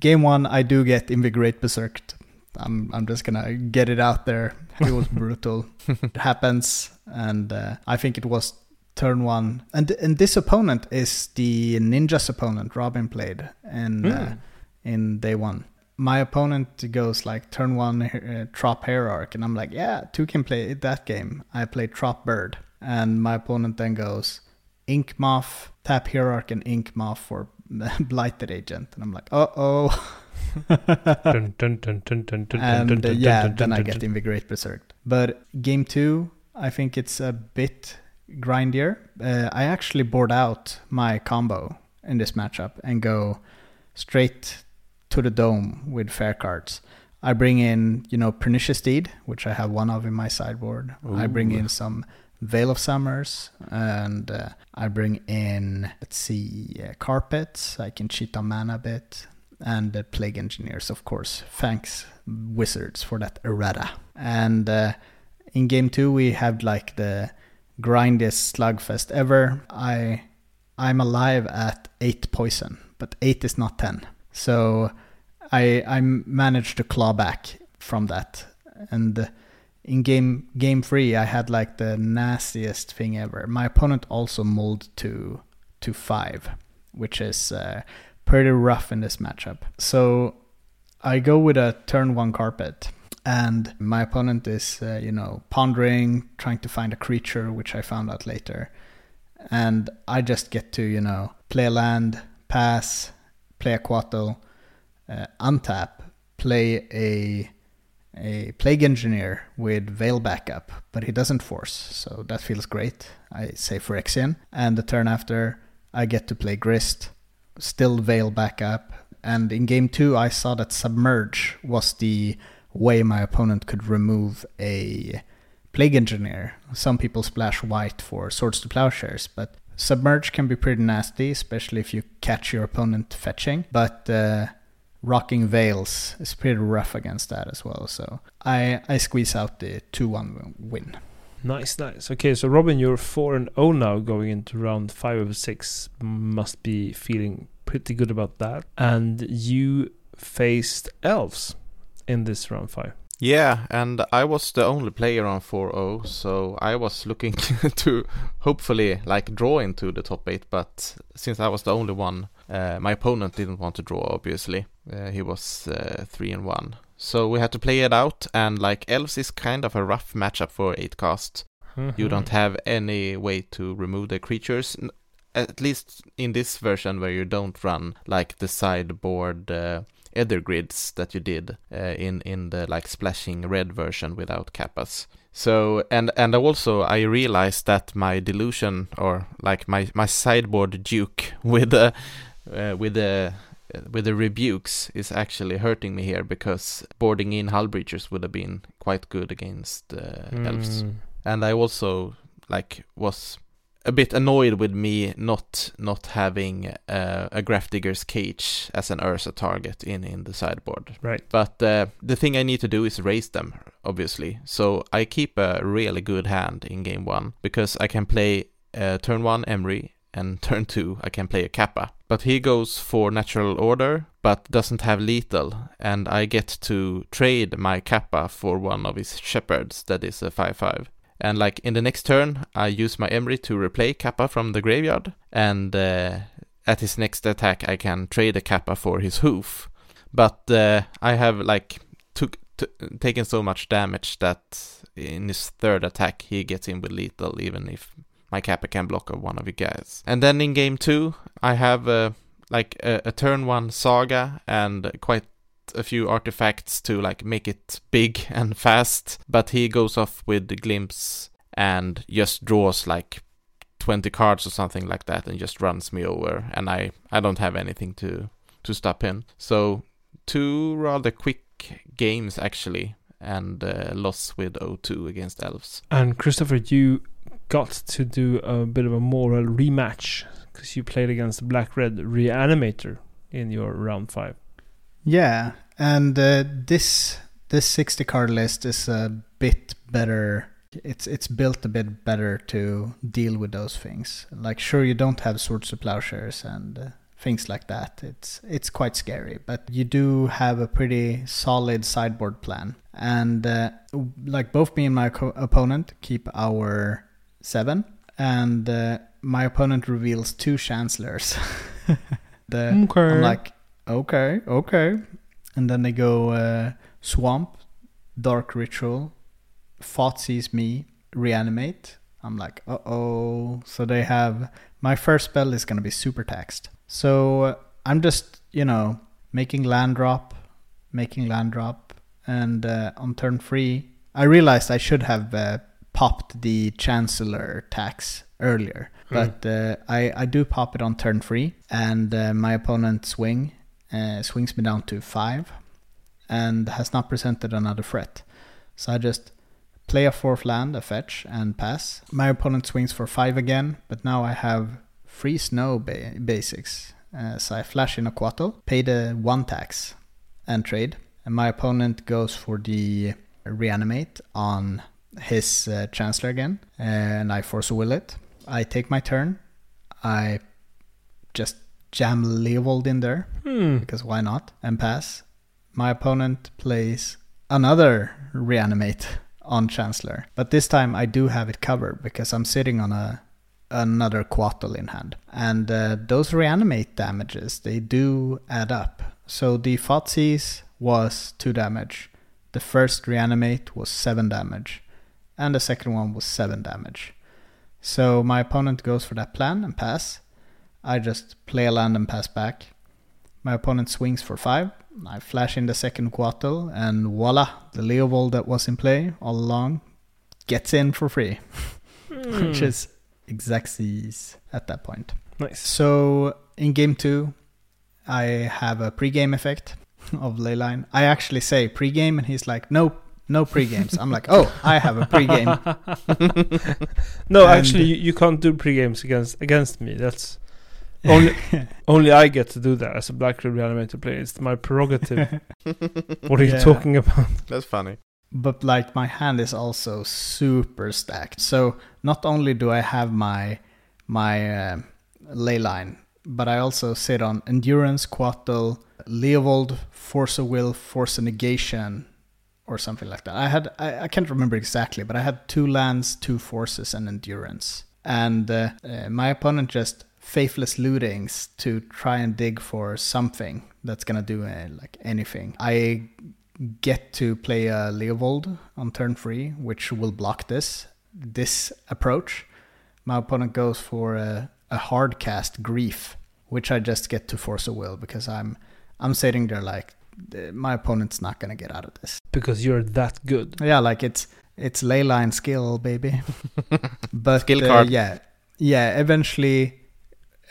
game one, I do get Invigorate Berserked I'm I'm just gonna get it out there. It was [LAUGHS] brutal. it happens, and uh, I think it was turn one. And and this opponent is the Ninja's opponent Robin played in uh, Hmm. in day one. My opponent goes like turn one uh, Trop Hierarch, and I'm like, yeah, two can play that game. I play Trop Bird, and my opponent then goes Ink Moth, tap Hierarch, and Ink Moth for [LAUGHS] Blighted Agent, and I'm like, uh oh. Dun, dun, dun, dun, dun, dun, and uh, yeah, then I get. Invigorate Berserk. But game two, I think it's a bit grindier. Uh, I actually board out my combo in this matchup and go straight to the dome with fair cards. I bring in, you know, Pernicious Deed, which I have one of in my sideboard. I bring in some Veil of Summers, and uh, I bring in, let's see, uh, Carpets. I can cheat on mana a bit, and uh, Plague Engineers, of course. Thanks, Wizards, for that errata. And uh, in game two, we have like the grindiest slugfest ever. I I'm alive at eight poison, but eight is not ten. So I I managed to claw back from that, and in game game three, I had like the nastiest thing ever. My opponent also mulled to to five, which is uh, pretty rough in this matchup. So I go with a turn one carpet. And my opponent is, uh, you know, pondering, trying to find a creature, which I found out later. And I just get to, you know, play land, pass, play a Coatl, uh, untap, play a a plague engineer with veil backup, but he doesn't force, so that feels great. I say Phyrexian, and the turn after I get to play Grist, still veil backup, and in game two I saw that submerge was the way my opponent could remove a plague engineer. Some people splash white for swords to plowshares, but submerge can be pretty nasty, especially if you catch your opponent fetching. But uh, rocking veils is pretty rough against that as well. So I I squeeze out the two one win. Nice, nice. Okay, so Robin, you're four and zero now, going into round five of six. Must be feeling pretty good about that. And you faced elves in this round five. Yeah, and I was the only player on 4-0, so I was looking [LAUGHS] to hopefully like draw into the top 8, but since I was the only one, uh, my opponent didn't want to draw obviously. Uh, he was uh, 3 and 1. So we had to play it out and like elves is kind of a rough matchup for 8 cast. You don't Mm-hmm. have any way to remove the creatures n- at least in this version where you don't run like the sideboard uh, ether grids that you did uh, in in the like splashing red version without kappas so and and also i realized that my delusion or like my my sideboard duke [LAUGHS] with the uh, with the with the rebukes is actually hurting me here because boarding in hull breachers would have been quite good against uh, elves Mm. and I also like was a bit annoyed with me not not having uh, a Grafdigger's Cage as an Urza target in in the sideboard. Right. But uh, the thing I need to do is raise them, obviously. So I keep a really good hand in game one because I can play uh, turn one Emry and [LAUGHS] turn two I can play a Kappa. But he goes for natural order but doesn't have lethal and I get to trade my Kappa for one of his shepherds that is a 5-5. And like in the next turn, I use my Emery to replay Kappa from the graveyard, and uh, at his next attack, I can trade a Kappa for his hoof. But uh, I have like took t- taken so much damage that in his third attack he gets in with lethal, even if my Kappa can block one of you guys. And then in game two, I have uh, like a, a turn one Saga and quite a few artifacts to like make it big [LAUGHS] and fast, but he goes off with the glimpse and just draws like 20 cards or something like that and just runs me over and I I don't have anything to to stop him. So two rather quick games actually and uh, loss with 0-2 against elves. And Christopher, you got to do a bit of a moral rematch because you played against Black Red Reanimator in your round five. Yeah, and uh, this this 60 card list is a bit better. It's it's built a bit better to deal with those things. Like, sure, you don't have swords to plowshares and uh, things like that. It's it's quite scary, but you do have a pretty solid sideboard plan. And uh, like both me and my co- opponent keep our seven, and uh, my opponent reveals two chancellors. [LAUGHS] the, Okay. I'm like, okay, okay, and then they go uh, swamp, dark ritual, Thoughtseize me, reanimate. I'm like, uh oh. So they have my first spell is gonna be super taxed. So uh, I'm just, you know, making land drop, making land drop, and uh, on turn three, I realized I should have uh, popped the Chancellor tax earlier, Hmm. but uh, I I do pop it on turn three, and uh, my opponent swing uh, swings me down to five, and has not presented another threat. So I just play a fourth land, a fetch, and pass. My opponent swings for five again, but now I have free snow ba- basics. Uh, so I flash in a Coatl, pay the one tax, and trade. And my opponent goes for the reanimate on his uh, Chancellor again, and I force will it. I take my turn. I just jam Leovold in there Hmm. because why not? And pass. My opponent plays another reanimate on Chancellor, but this time I do have it covered because I'm sitting on a another Coatl in hand, and uh, those reanimate damages they do add up. So the Thoughtseize was two damage, the first reanimate was seven damage, and the second one was seven damage. So my opponent goes for that plan and pass. I just play a land and pass back. My opponent swings for five. I flash in the second Coatl, and voila, the Leovold that was in play all along gets in for free, [LAUGHS] which Hmm. is Exaxes at that point. nice. So in game two, I have a pre-game effect [LAUGHS] of Leyline. I actually say pre-game, and he's like, "No, no pre-games." I'm like, "Oh, I have a pre-game." [LAUGHS] No, And- actually, you, you can't do pre-games against against me. That's only [LAUGHS] only I get to do that as a Black Red Reanimator player. It's my prerogative. [LAUGHS] what are you talking about? That's funny. but like my hand is also super stacked. So not only do I have my my uh, ley line, but I also sit on endurance, Coatl, Leovold, force of will, force of negation, or something like that. I had I, I can't remember exactly, but I had two lands, two forces, and endurance. And uh, uh, my opponent just faithless lootings to try and dig for something that's gonna do uh, like anything. I get to play a Leovold on turn three, which will block this this approach. My opponent goes for a, a hard cast grief, which I just get to force a will because I'm I'm sitting there like "Uh, my opponent's not gonna get out of this. Because you're that good. Yeah, like it's it's leyline skill, baby. [LAUGHS] but Skill uh, card. yeah, yeah. Eventually, uh,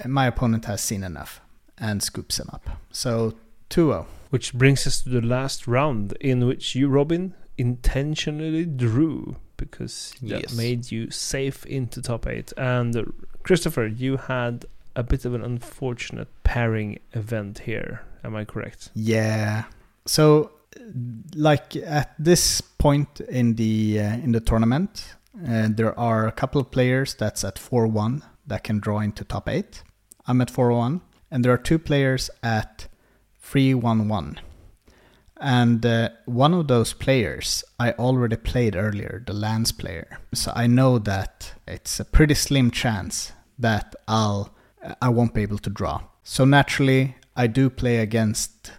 my opponent has seen enough and scoops him up. So 2-0. Which brings us to the last round, in which you, Robin, intentionally drew because that Yes. made you safe into top eight. And uh, Christopher, you had a bit of an unfortunate pairing event here. Am I correct? Yeah. So, like at this point in the uh, in the tournament, uh, there are a couple of players that's at four one that can draw into top eight. I'm at four one, and there are two players at three one one. And uh, one of those players I already played earlier, the Lands player. So I know that it's a pretty slim chance that I'll I won't be able to draw. So naturally, I do play against.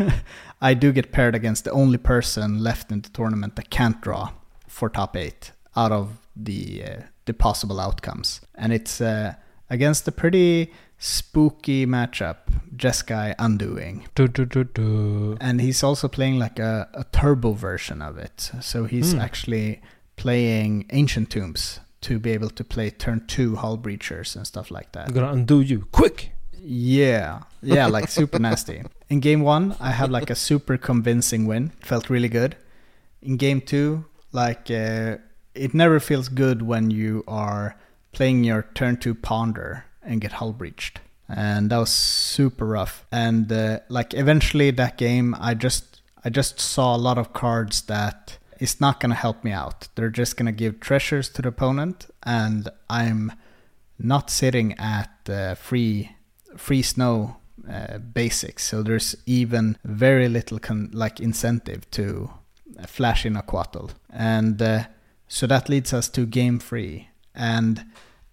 [LAUGHS] I do get paired against the only person left in the tournament that can't draw for top eight out of the uh, the possible outcomes, and it's uh, against a pretty spooky matchup. Jeskai Undoing, Du, du, du, and he's also playing like a, a turbo version of it. So he's Hmm. actually playing Ancient Tombs to be able to play turn two Hull Breachers and stuff like that. I'm gonna undo you. Quick! Yeah, yeah, like [LAUGHS] super nasty. In game one, I have like a super convincing win. Felt really good. In game two, like uh, it never feels good when you are playing your turn two ponder and get hull breached, and that was super rough. And uh, like eventually that game, I just I just saw a lot of cards that is not gonna help me out. They're just gonna give treasures to the opponent, and I'm not sitting at uh, free free snow uh, basics, so there's even very little con- like incentive to flash in a Coatl, and uh, so that leads us to game free, and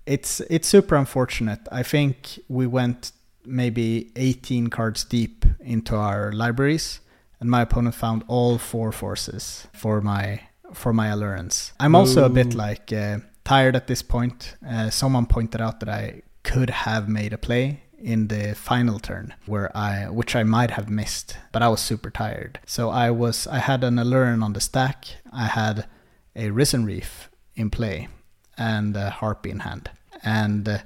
it's it's super unfortunate. I think we went maybe 18 cards deep into our libraries, and my opponent found all four forces for my for my Alurens. I'm also a bit like uh, tired at this point. Uh, someone pointed out that I could have made a play in the final turn where I which I might have missed, but I was super tired. So I was I had an Alluren on the stack. I had a Risen Reef in play and a Harpy in hand. And uh,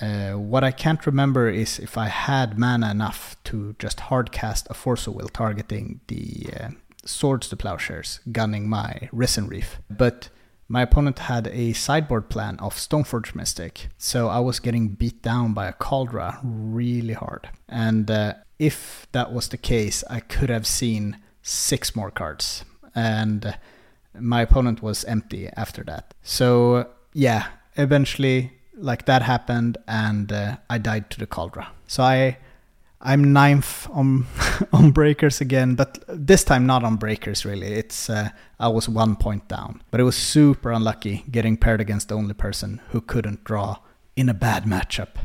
uh, what I can't remember is if I had mana enough to just hard cast a Force Will targeting the uh, Swords to Plowshares, gunning my Risen Reef. But my opponent had a sideboard plan of Stoneforge Mystic, so I was getting beat down by a Kaldra really hard. And uh, if that was the case, I could have seen six more cards. And my opponent was empty after that. So, yeah, eventually, like that happened, and uh, I died to the Kaldra. So I I'm ninth on [LAUGHS] on breakers again, but this time not on breakers really. It's uh, I was one point down, but it was super unlucky getting paired against the only person who couldn't draw in a bad matchup.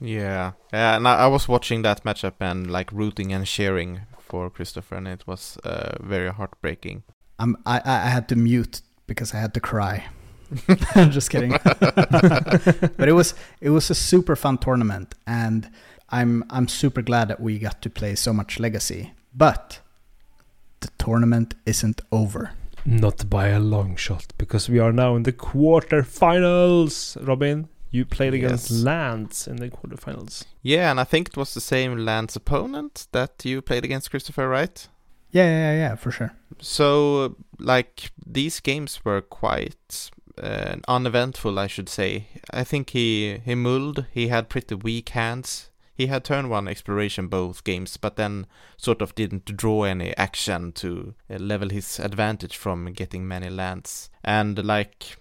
Yeah, yeah, and I, I was watching that matchup and like rooting and cheering for Christopher, and it was uh, very heartbreaking. Um, I I had to mute because I had to cry. [LAUGHS] I'm just kidding. [LAUGHS] but it was it was a super fun tournament and I'm I'm super glad that we got to play so much Legacy, but the tournament isn't over. Not by a long shot, because we are now in the quarterfinals. Robin, you played against Yes. Lands in the quarterfinals. Yeah, and I think it was the same Lands opponent that you played against Christopher, right? Yeah, yeah, yeah, yeah for sure. So, like, these games were quite uh, uneventful, I should say. I think he he mulled. He had pretty weak hands. He had turn one exploration both games, but then sort of didn't draw any action to uh, level his advantage from getting many lands. And like,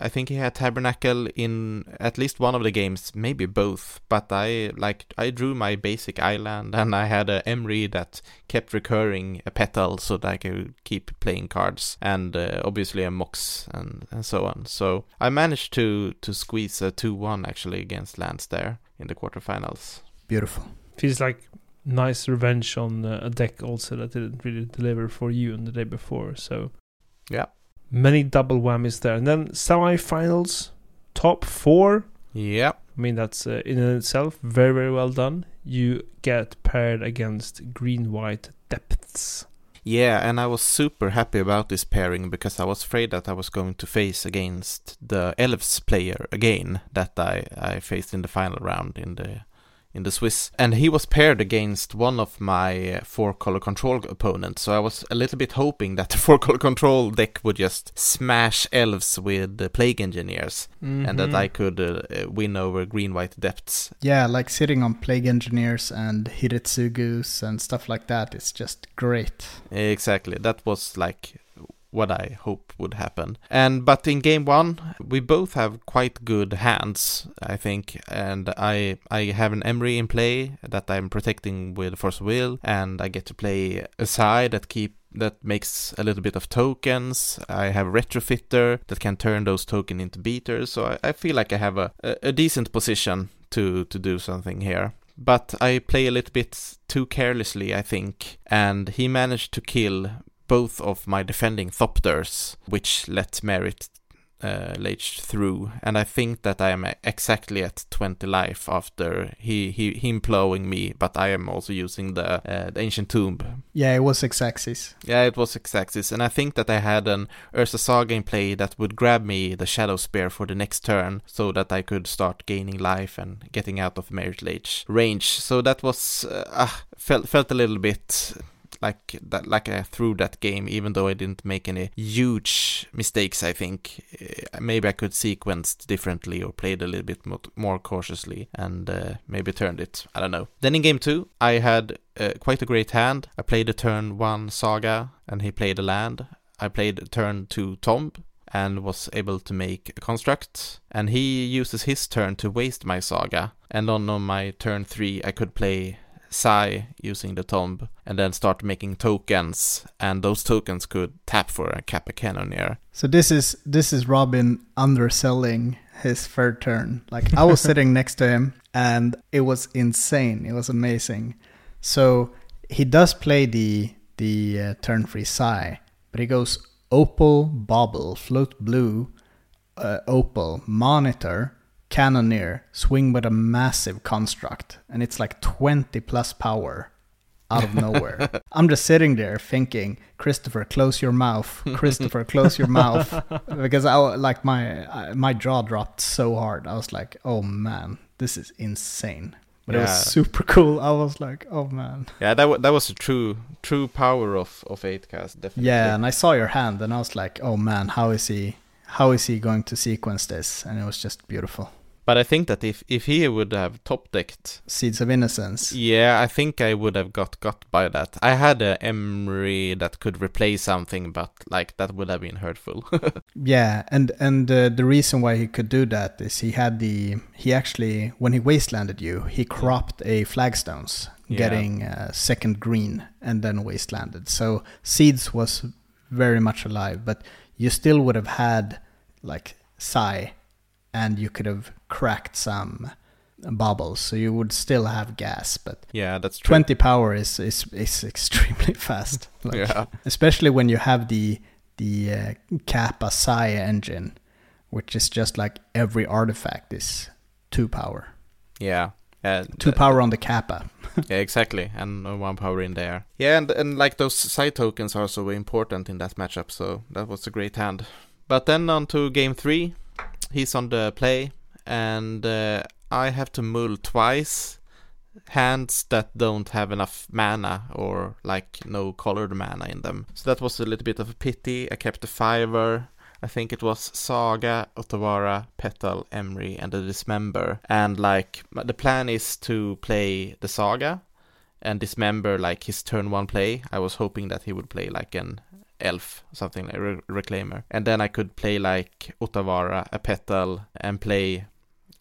I think he had Tabernacle in at least one of the games, maybe both. But I like I drew my basic island, and I had a Emry that kept recurring a petal so that I could keep playing cards, and uh, obviously a Mox and, and so on. So I managed to to squeeze a two one actually against Lands there in the quarterfinals. Beautiful. Feels like nice revenge on uh, a deck also that didn't really deliver for you on the day before. So Yeah. Many double whammies there. And then semifinals, top four. Yeah. I mean that's uh, in itself very very well done. You get paired against green white depths. Yeah, and I was super happy about this pairing because I was afraid that I was going to face against the Elves player again that I, I faced in the final round in the in the Swiss. And he was paired against one of my uh, four color control opponents, so I was a little bit hoping that the [LAUGHS] four color control deck would just smash Elves with the Plague Engineers and that Mhm. I could uh, uh, win over green white depths. Yeah, like sitting on Plague Engineers and Hidetsugus and stuff like that is just great. Exactly. That was like what I hope would happen. And but in game one, we both have quite good hands, I think. And I I have an Emry in play that I'm protecting with Force Will, and I get to play a Sai that keep that makes a little bit of tokens. I have retrofitter that can turn those tokens into beaters. So I, I feel like I have a, a decent position to to do something here. But I play a little bit too carelessly, I think, and he managed to kill both of my defending Thopters, which let Marit uh, lage through. And I think that I am exactly at 20 life after he, he him plowing me, but I am also using the, uh, the Ancient Tomb. Yeah, it was X-axis. Yeah, it was X-axis, and I think that I had an Urza Saga in play that would grab me the Shadow Spear for the next turn, so that I could start gaining life and getting out of Marit Lage range. So that was uh, ah, felt felt a little bit like that like I threw that game, even though I didn't make any huge mistakes. I think Uh, maybe I could sequence differently or played a little bit more, cautiously and uh, maybe turned it. I don't know. Then in game two, I had uh, quite a great hand. I played a turn one Saga, and he played a land. I played a turn two Tomb, and was able to make a construct. And he uses his turn to waste my saga. And on, on my turn three, I could play Sai using the tomb and then start making tokens. And those tokens could tap for a Kappa Cannoneer. So this is this is Robin underselling his third turn. Like I was [LAUGHS] sitting next to him and it was insane. It was amazing. So he does play the the uh, turn free Sai, but he goes opal, bauble, float blue, uh, opal, monitor, cannoneer, swing with a massive construct, and it's like 20 plus power out of [LAUGHS] nowhere. I'm just sitting there thinking, Christopher, close your mouth. Christopher, close your mouth, [LAUGHS] because I like my I, my jaw dropped so hard. I was like, oh man, this is insane. But it was super cool. I was like, oh man. Yeah, that, wa that was a true true power of, of 8cast, definitely. Yeah, and I saw your hand, and I was like, oh man, how is he? How is he going to sequence this? And it was just beautiful. But I think that if, if he would have top decked Seeds of Innocence. Yeah, I think I would have got got by that. I had a Emry that could replace something, but like that would have been hurtful. [LAUGHS] Yeah, and and uh, the reason why he could do that is he had the he actually when he wastelanded you, he cropped a flagstones, Yeah. getting uh, second green and then wastelanded. So seeds was very much alive, but you still would have had like Sai, and you could have cracked some bubbles, so you would still have gas, but. yeah, that's true. 20 power is is, is [LAUGHS] extremely fast. [LAUGHS] Like, Yeah, especially when you have the the uh, Kappa Sai engine, which is just like every artifact is two power, yeah, yeah. two th- power on the Kappa. [LAUGHS] Yeah, exactly, and uh, one power in there. Yeah, and and like those side tokens are so important in that matchup, so that was a great hand. But then on to game three, he's on the play, and uh, I have to mull twice hands that don't have enough mana or like no colored mana in them. So that was a little bit of a pity. I kept the fiver. I think it was Saga, Otawara, Petal, Emry, and the Dismember. And like the plan is to play the Saga and Dismember like his turn one play. I was hoping that he would play like an elf, something like re- reclaimer. And then I could play like Otawara, a Petal, and play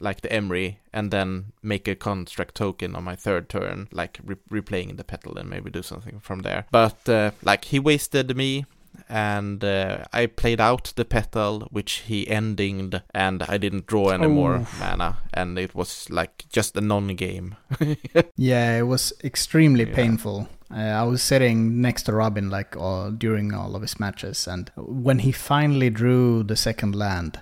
like the Emry, and then make a construct token on my third turn, like re- replaying the Petal and maybe do something from there. But uh, like he wasted me, and uh, I played out the Petal, which he endinged, and I didn't draw any more mana, and it was like just a non-game. [LAUGHS] Yeah, it was extremely Yeah. painful. Uh, I was sitting next to Robin like all, during all of his matches, and when he finally drew the second land,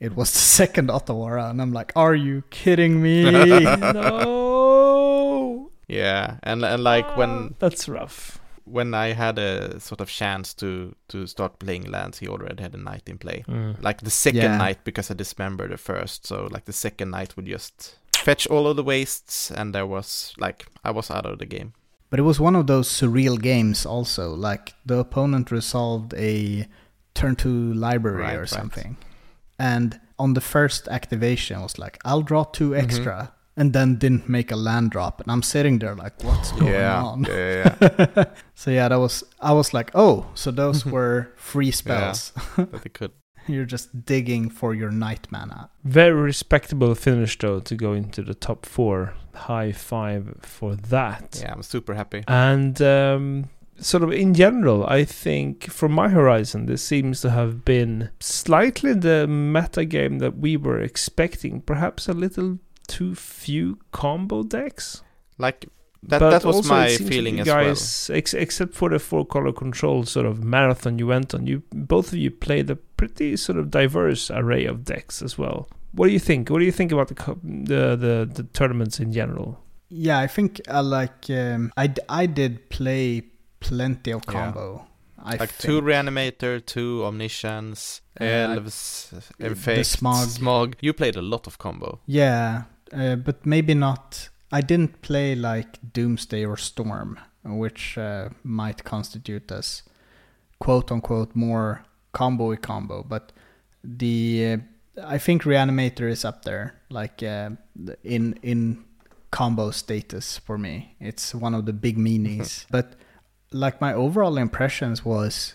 it was the second Otawara, and I'm like, "Are you kidding me?" [LAUGHS] no. [LAUGHS] yeah, and and like when that's rough. when I had a sort of chance to to start playing lands, he already had a knight in play. Mm. Like the second Yeah. Knight because I dismembered the first, so like the second Knight would just fetch all of the wastes, and there was like I was out of the game. But it was one of those surreal games also. Like the opponent resolved a turn to library Right, or right. something. And on the first activation was like, I'll draw two Mm-hmm. extra and then didn't make a land drop. And I'm sitting there like, what's going on? yeah, yeah. [LAUGHS] so yeah, that was I was like, oh, so those were free spells. yeah, that they could. [LAUGHS] You're just digging for your night mana. Very respectable finish though to go into the top four. High five for that. Yeah, I'm super happy. And um, sort of in general, I think from my horizon, this seems to have been slightly the meta game that we were expecting. Perhaps a little too few combo decks. Like that. But that was also my seems that feeling you as well. guys, ex- except for the four color control sort of marathon you went on, you both of you played a pretty sort of diverse array of decks as well. What do you think? What do you think about the co- the the, the tournaments in general? Yeah, I think I like um, I, d- I did play plenty of Yeah. combo. I like think. two reanimator, two omniscience, elves, smog. smog. You played a lot of combo. Yeah, uh, but maybe not. I didn't play like Doomsday or Storm, which uh, might constitute as quote unquote more combo combo. But the uh, I think Reanimator is up there, like uh, in in combo status for me. It's one of the big meanies. [LAUGHS] but like my overall impressions was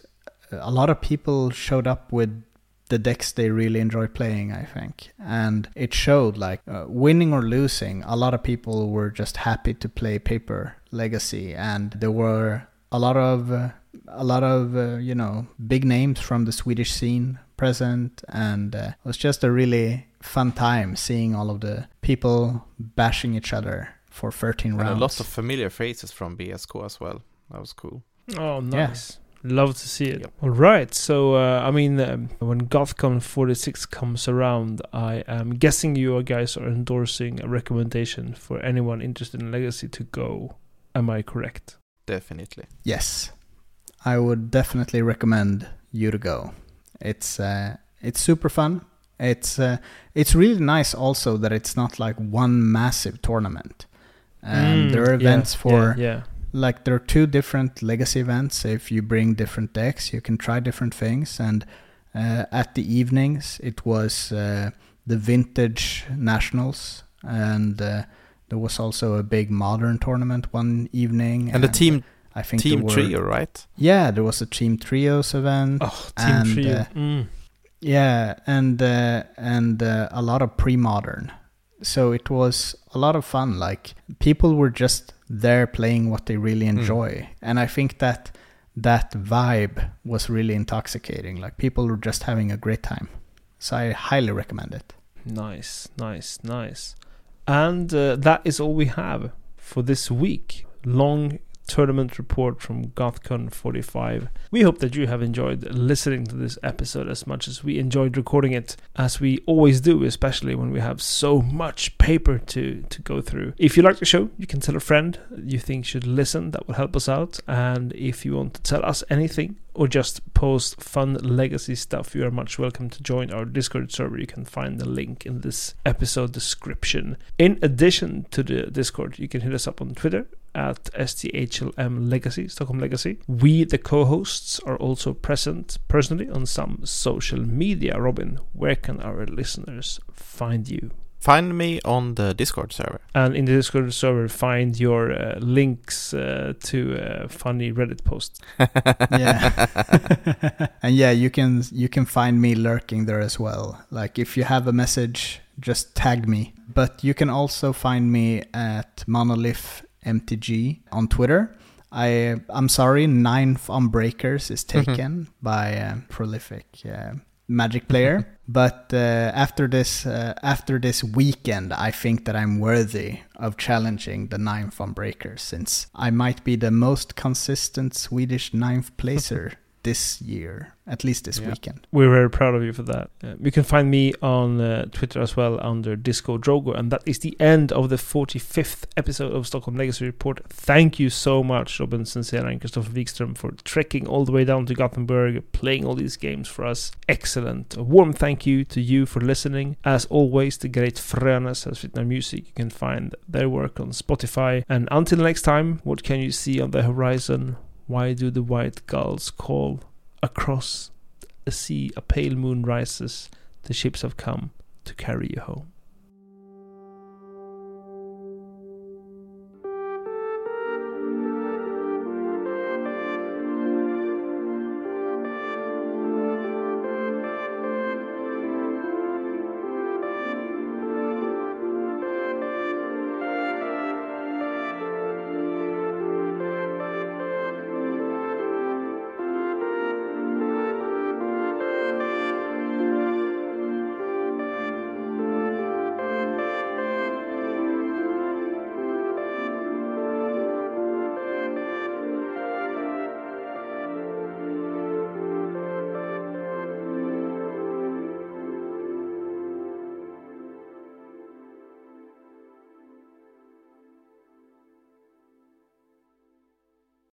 a lot of people showed up with the decks they really enjoy playing, I think. And it showed like uh, winning or losing, a lot of people were just happy to play paper legacy and there were a lot of uh, a lot of uh, you know big names from the Swedish scene present and uh, it was just a really fun time seeing all of the people bashing each other for 13 rounds. And a lot of familiar faces from BSK as well. That was cool. Oh, Yeah. nice. Love to see it. Yep. All right. So, uh, I mean, um, when GothCon 46 comes around, I am guessing you guys are endorsing a recommendation for anyone interested in Legacy to go. Am I correct? Definitely. Yes, I would definitely recommend you to go. It's uh, it's super fun. It's uh, it's really nice also that it's not like one massive tournament. And Mm, there are yeah, events for Yeah. yeah. Like there are two different legacy events. If you bring different decks, you can try different things. And uh, at the evenings, it was uh, the vintage nationals, and uh, there was also a big modern tournament one evening. And the team I think team were, trio, right? Yeah, there was a team trios event. Oh, Team And, Trio. uh, mm. Yeah, and uh, and uh, a lot of pre-modern. So it was a lot of fun. Like people were just there playing what they really Mm. enjoy, and I think that that vibe was really intoxicating. Like people were just having a great time. So I highly recommend it. Nice, nice, nice. And uh, that is all we have for this week. Long tournament report from GothCon 45. We hope that you have enjoyed listening to this episode as much as we enjoyed recording it, as we always do, especially when we have so much paper to, to go through. If you like the show, you can tell a friend you think should listen, that will help us out. And if you want to tell us anything, or just post fun legacy stuff, you are much welcome to join our Discord server. You can find the link in this episode description. In addition to the Discord, you can hit us up on Twitter at STHLM Legacy, Stockholm Legacy. We, the co hosts, are also present personally on some social media. Robin, where can our listeners find you? Find me on the Discord server. And in the Discord server, find your uh, links uh, to uh, funny Reddit posts. [LAUGHS] Yeah. [LAUGHS] and yeah, you can you can find me lurking there as well. Like if you have a message, just tag me. But you can also find me at Monolith MTG on Twitter. I I'm sorry, ninth on Breakers is taken by a prolific uh, Magic player. but uh, after this uh, after this weekend, I think that I'm worthy of challenging the ninth on Breakers, since I might be the most consistent Swedish ninth placer [LAUGHS] this year, at least this Yeah. weekend. We're very proud of you for that. Uh, you can find me on uh, Twitter as well under Disco Drogo, and that is the end of the 45th episode of Stockholm Legacy Report. Thank you so much, Robin Sincera and Christopher Wikström, for trekking all the way down to Gothenburg, playing all these games for us. Excellent. A warm thank you to you for listening. As always, the great Frönes has written our music. You can find their work on Spotify. And until next time, what can you see on the horizon? Why do the white gulls call? Across a sea, a pale moon rises. The ships have come to carry you home.